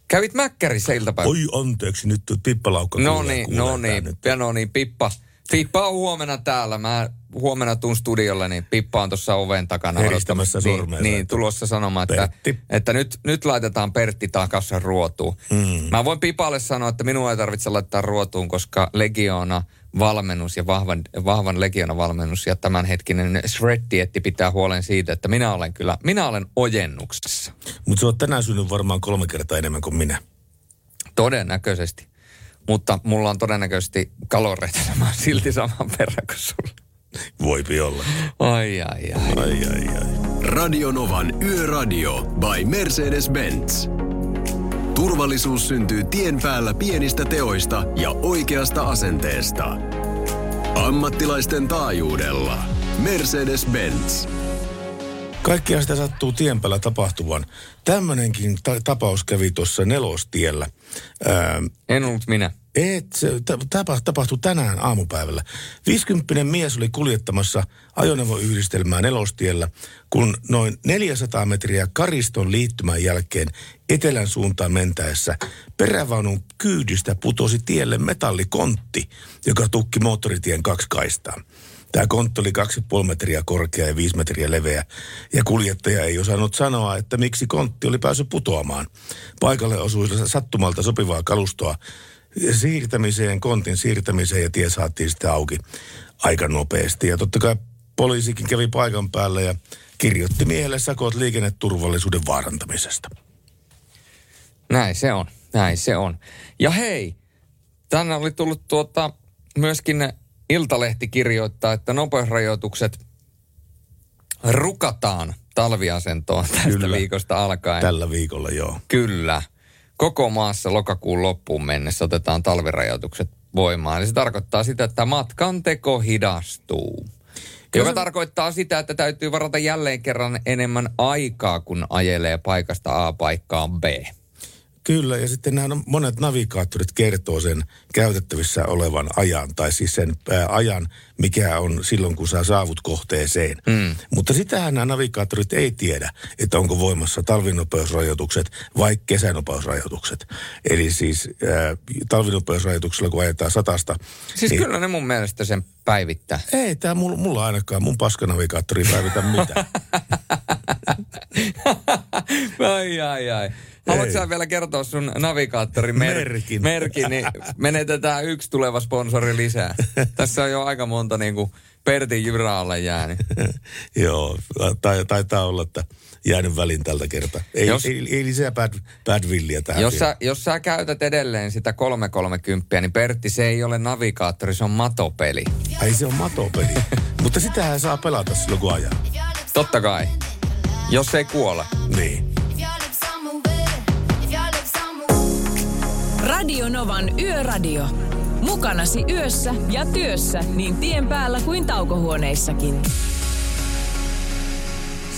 Kävit Mäkkärissä iltapäivällä? Oi anteeksi, nyt pippalaukka No niin, no niin, ja no niin, Pippa. Pippa on huomenna täällä. Mä huomenna tuun studiolle, niin Pippa on tuossa oven takana. Heristämässä sormea. Niin, niin, tulossa sanomaan, että, että nyt, nyt laitetaan Pertti takaisin ruotuun. Mm. Mä voin Pipalle sanoa, että minua ei tarvitse laittaa ruotuun, koska Legiona valmennus ja vahvan, vahvan Legiona valmennus ja tämänhetkinen Shred-dietti pitää huolen siitä, että minä olen kyllä, minä olen ojennuksessa. Mutta sä oot tänään syönyt varmaan kolme kertaa enemmän kuin minä. Todennäköisesti. Mutta mulla on todennäköisesti kaloreita sama silti saman verran kuin sulla. Voipi olla. Ai, ai, ai. Ai, ai, ai. Radionovan Yöradio by Mercedes-Benz. Turvallisuus syntyy tien päällä pienistä teoista ja oikeasta asenteesta. Ammattilaisten taajuudella. Mercedes-Benz. Kaikkia sitä sattuu tien päällä tapahtuvan. Tämmöinenkin ta- tapaus kävi tuossa nelostiellä. Ää, En ollut minä. Et, tapa, tapahtui tänään aamupäivällä. 50 mies oli kuljettamassa ajoneuvoyhdistelmää nelostiellä, kun noin 400 metriä Kariston liittymän jälkeen etelän suuntaan mentäessä perävaunun kyydistä putosi tielle metallikontti, joka tukki moottoritien kaksi kaistaa. Tämä kontti oli 2,5 metriä korkea ja 5 metriä leveä, ja kuljettaja ei osannut sanoa, että miksi kontti oli päässyt putoamaan. Paikalle osui sattumalta sopivaa kalustoa siirtämiseen, kontin siirtämiseen, ja tie saatiin sitten auki aika nopeasti. Ja totta kai poliisikin kävi paikan päällä ja kirjoitti miehelle sakot liikenneturvallisuuden vaarantamisesta. Näin se on, näin se on. Ja hei, tänne oli tullut tuota, myöskin Iltalehti kirjoittaa, että nopeusrajoitukset rukataan talviasentoon tästä Kyllä. viikosta alkaen. Tällä viikolla, joo. Kyllä. Koko maassa lokakuun loppuun mennessä otetaan talvirajoitukset voimaan. Eli se tarkoittaa sitä, että matkan teko hidastuu. Joka tarkoittaa sitä, että täytyy varata jälleen kerran enemmän aikaa, kun ajelee paikasta A paikkaan B. Kyllä, ja sitten nämä monet navigaattorit kertoo sen käytettävissä olevan ajan, tai siis sen ää, ajan, mikä on silloin, kun sä saavut kohteeseen. Mm. Mutta sitähän nämä navigaattorit ei tiedä, että onko voimassa talvinopeusrajoitukset vai kesänopeusrajoitukset. Eli siis ää, talvinopeusrajoituksella, kun ajetaan satasta. Siis niin, kyllä ne mun mielestä sen päivittää. Ei, tämä mulla, mulla ainakaan, mun paskanavigaattori ei päivitä mitään. ai, ai, ai. Haluatko sä vielä kertoa sun navigaattorin mer- Merkin. merkin, niin menetetään yksi tuleva sponsori lisää. Tässä on jo aika monta niin kuin Pertin jyraalle jäänyt. Joo, tai, taitaa olla, että jäänyt väliin tältä kertaa. Ei, Jos- ei, ei lisää bad, bad villiä tähän. Jos vielä. sä, jos sä käytät edelleen sitä 330, niin Pertti, se ei ole navigaattori, se on matopeli. Ai se on matopeli. Mutta sitähän saa pelata silloin kun ajaa. Totta kai. Jos ei kuole. Niin. Radio Novan Yöradio. Mukanasi yössä ja työssä niin tien päällä kuin taukohuoneissakin.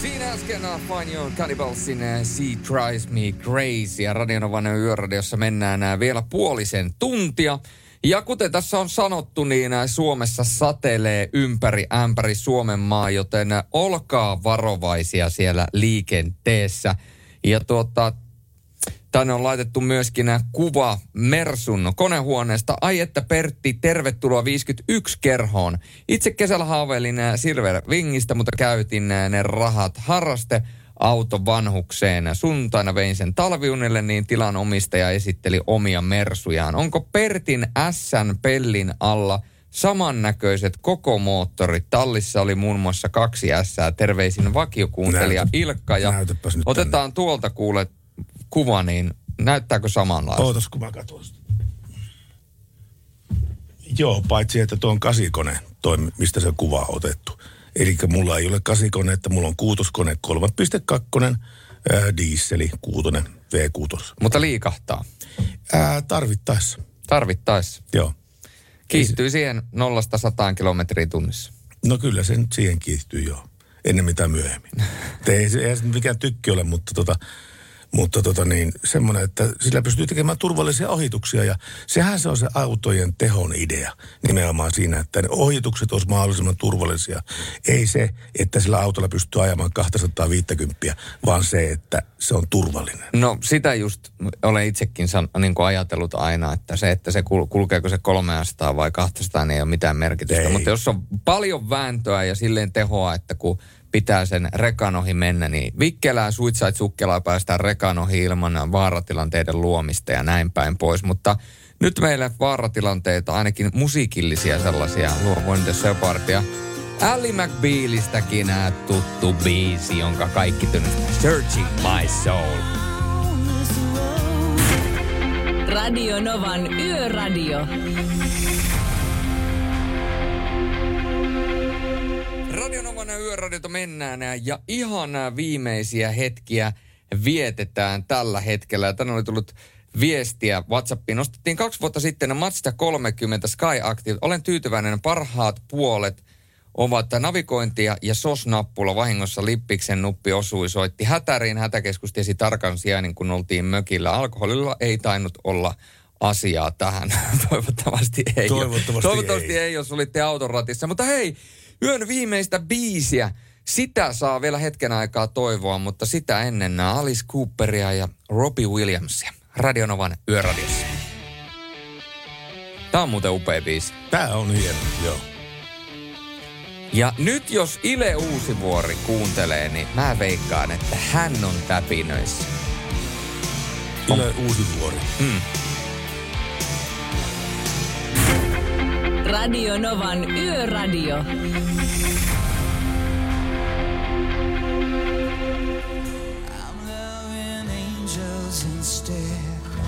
Siinä äsken uh, Find Your Cannibalsin uh, She Drives Me Crazy ja Radionovan yöradiossa mennään uh, vielä puolisen tuntia. Ja kuten tässä on sanottu, niin Suomessa satelee ympäri ämpäri Suomen maa, joten olkaa varovaisia siellä liikenteessä. Ja tuota, Tänne on laitettu myöskin kuva Mersun konehuoneesta. Ai että Pertti, tervetuloa 51 kerhoon. Itse kesällä haaveilin äh, Silver Wingistä, mutta käytin äh, ne rahat harraste auto vanhukseen. Sunnuntaina vein sen talviunille, niin tilan omistaja esitteli omia Mersujaan. Onko Pertin Sn pellin alla samannäköiset koko moottorit? Tallissa oli muun muassa kaksi S. Terveisin vakiokuuntelija Näytä- Ilkka. Ja otetaan tuolta kuule kuva, niin näyttääkö samanlaista? Ootas, kun mä katson. Joo, paitsi että tuo on kasikone, toi, mistä se kuva on otettu. Eli mulla ei ole kasikone, että mulla on kuutoskone 3.2, ää, diisseli, kuutonen, V6. Mutta liikahtaa. Ää, tarvittaessa. Tarvittaessa. Joo. Kiihtyy siihen nollasta sataan kilometriä tunnissa. No kyllä se nyt siihen kiihtyy joo. Ennen mitä myöhemmin. Ei, se- mikään tykki ole, mutta tota, mutta tota niin, semmoinen, että sillä pystyy tekemään turvallisia ohituksia ja sehän se on se autojen tehon idea nimenomaan siinä, että ne ohitukset olisi mahdollisimman turvallisia. Ei se, että sillä autolla pystyy ajamaan 250, vaan se, että se on turvallinen. No sitä just olen itsekin san, niin kuin ajatellut aina, että se, että se kul, kulkeeko se 300 vai 200, niin ei ole mitään merkitystä. Ei. Mutta jos on paljon vääntöä ja silleen tehoa, että kun pitää sen rekan ohi mennä, niin vikkelää, suitsait sukkelaa päästään rekan ohi ilman vaaratilanteiden luomista ja näin päin pois. Mutta nyt meille vaaratilanteita, ainakin musiikillisia sellaisia, luo Wonder Shepard ja Ali McBealistäkin tuttu biisi, jonka kaikki tunnistavat. Searching My Soul. Radio Novan Yöradio. Radionovan yöradiota mennään ja ihan viimeisiä hetkiä vietetään tällä hetkellä. Ja tänne oli tullut viestiä WhatsAppiin. Nostettiin kaksi vuotta sitten Mazda 30 Sky Active. Olen tyytyväinen. Parhaat puolet ovat navigointia ja SOS-nappula. Vahingossa Lippiksen nuppi osui, soitti hätäriin. Hätäkeskus tiesi tarkan sijainnin, kun oltiin mökillä. Alkoholilla ei tainnut olla asiaa tähän. Toivottavasti ei. ole. Toivottavasti Toivottavasti ei, jos olitte auton ratissa. Mutta hei, yön viimeistä biisiä. Sitä saa vielä hetken aikaa toivoa, mutta sitä ennen nämä Alice Cooperia ja Robbie Williamsia. Radionovan yöradiossa. Tämä on muuten upea biisi. Tää on hieno, joo. Ja nyt jos Ile Uusivuori kuuntelee, niin mä veikkaan, että hän on täpinöissä. Yle uusi vuori. Mm. Radio Novan Yöradio.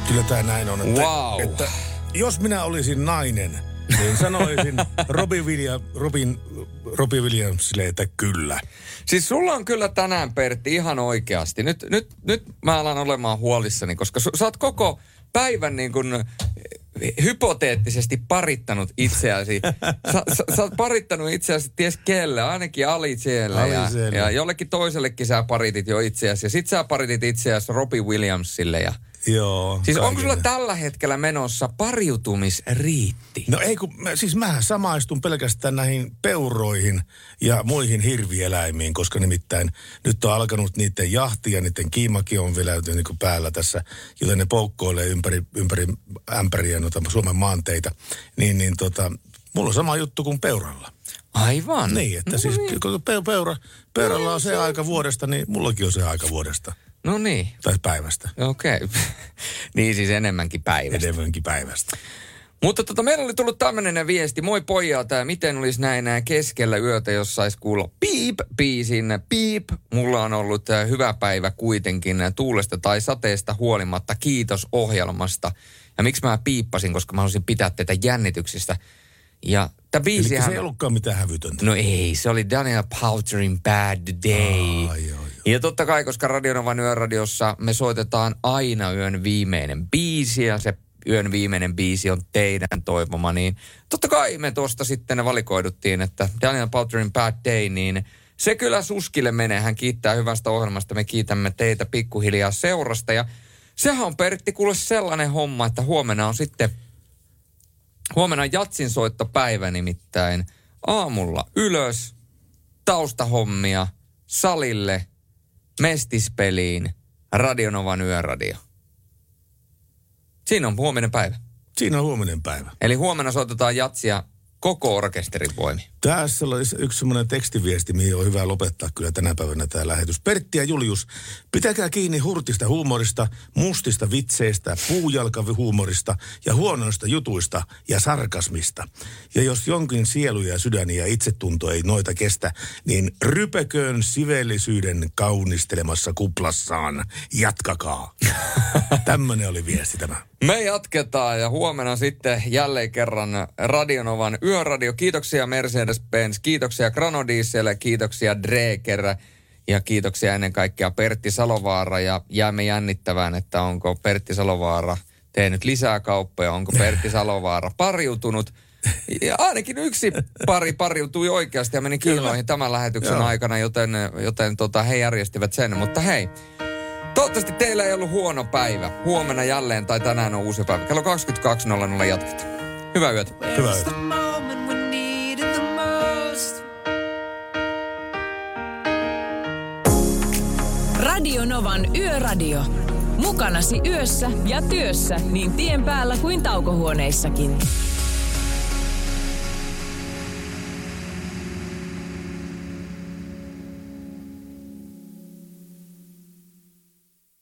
Kyllä tämä näin on. Että, wow. että jos minä olisin nainen, niin sanoisin Robin, Vilja, Robin, Robin Williamsille, että kyllä. Siis sulla on kyllä tänään, Pertti, ihan oikeasti. Nyt, nyt, nyt mä alan olemaan huolissani, koska saat sä oot koko päivän niin kuin hypoteettisesti parittanut itseäsi. Sä, sä, sä oot parittanut itseäsi ties kelle, ainakin Ali siellä. Ja, Aliselle. ja jollekin toisellekin sä paritit jo itseäsi. Ja sit sä paritit itseäsi Robbie Williamsille. Ja, Joo. siis onko kaikille. sulla tällä hetkellä menossa pariutumisriitti? No ei kun, mä, siis mä samaistun pelkästään näihin peuroihin ja muihin hirvieläimiin, koska nimittäin nyt on alkanut niiden jahti ja niiden kiimakin on vielä niin kuin päällä tässä, joten ne poukkoilee ympäri, ympäri ämpäriä noita Suomen maanteita. Niin, niin tota, mulla on sama juttu kuin peuralla. Aivan. Niin, että siis kun pe- peura, peuralla on se aika vuodesta, niin mullakin on se aika vuodesta. No niin. Tai päivästä. Okei. Okay. niin siis enemmänkin päivästä. Enemmänkin päivästä. Mutta tota, meillä oli tullut tämmöinen viesti. Moi pojat, tää miten olisi näin keskellä yötä, jos sais kuulla piip biisin. Piip, mulla on ollut äh, hyvä päivä kuitenkin äh, tuulesta tai sateesta huolimatta. Kiitos ohjelmasta. Ja miksi mä piippasin, koska mä halusin pitää teitä jännityksistä. Ja tämä Eli biisihän... se ei ollutkaan mitään hävytöntä. No ei, se oli Daniel Powterin Bad Day. Aa, joo, Ja totta kai, koska Radionovan yöradiossa me soitetaan aina yön viimeinen biisi ja se yön viimeinen biisi on teidän toivoma, niin totta kai me tuosta sitten valikoiduttiin, että Daniel Powterin Bad Day, niin se kyllä Suskille menee. Hän kiittää hyvästä ohjelmasta. Me kiitämme teitä pikkuhiljaa seurasta. Ja sehän on Pertti kuule sellainen homma, että huomenna on sitten Huomenna on Jatsin soittopäivä nimittäin. Aamulla ylös, taustahommia, salille, mestispeliin, Radionovan yöradio. Siinä on huominen päivä. Siinä on huominen päivä. Eli huomenna soitetaan Jatsia koko orkesterin voimi. Tässä olisi yksi semmoinen tekstiviesti, mihin on hyvä lopettaa kyllä tänä päivänä tämä lähetys. Pertti ja Julius, pitäkää kiinni hurtista huumorista, mustista vitseistä, puujalkahuumorista ja huonoista jutuista ja sarkasmista. Ja jos jonkin sielu ja sydän ja itsetunto ei noita kestä, niin rypeköön sivellisyyden kaunistelemassa kuplassaan. Jatkakaa. Tämmöinen oli viesti tämä. Me jatketaan ja huomenna sitten jälleen kerran Radionovan yöradio. Kiitoksia Mercedes-Benz, kiitoksia Granodiesel, kiitoksia Dreker ja kiitoksia ennen kaikkea Pertti Salovaara. Ja jäämme jännittävään, että onko Pertti Salovaara tehnyt lisää kauppoja, onko Pertti Salovaara pariutunut. Ja ainakin yksi pari pariutui oikeasti ja meni kiloihin tämän lähetyksen Joo. aikana, joten, joten tota, he järjestivät sen. Mutta hei, Toivottavasti teillä ei ollut huono päivä. Huomenna jälleen tai tänään on uusi päivä. Kello 22.00 jatketaan. Hyvää yötä. Hyvää yötä. Radio Novan Yöradio. Mukanasi yössä ja työssä niin tien päällä kuin taukohuoneissakin.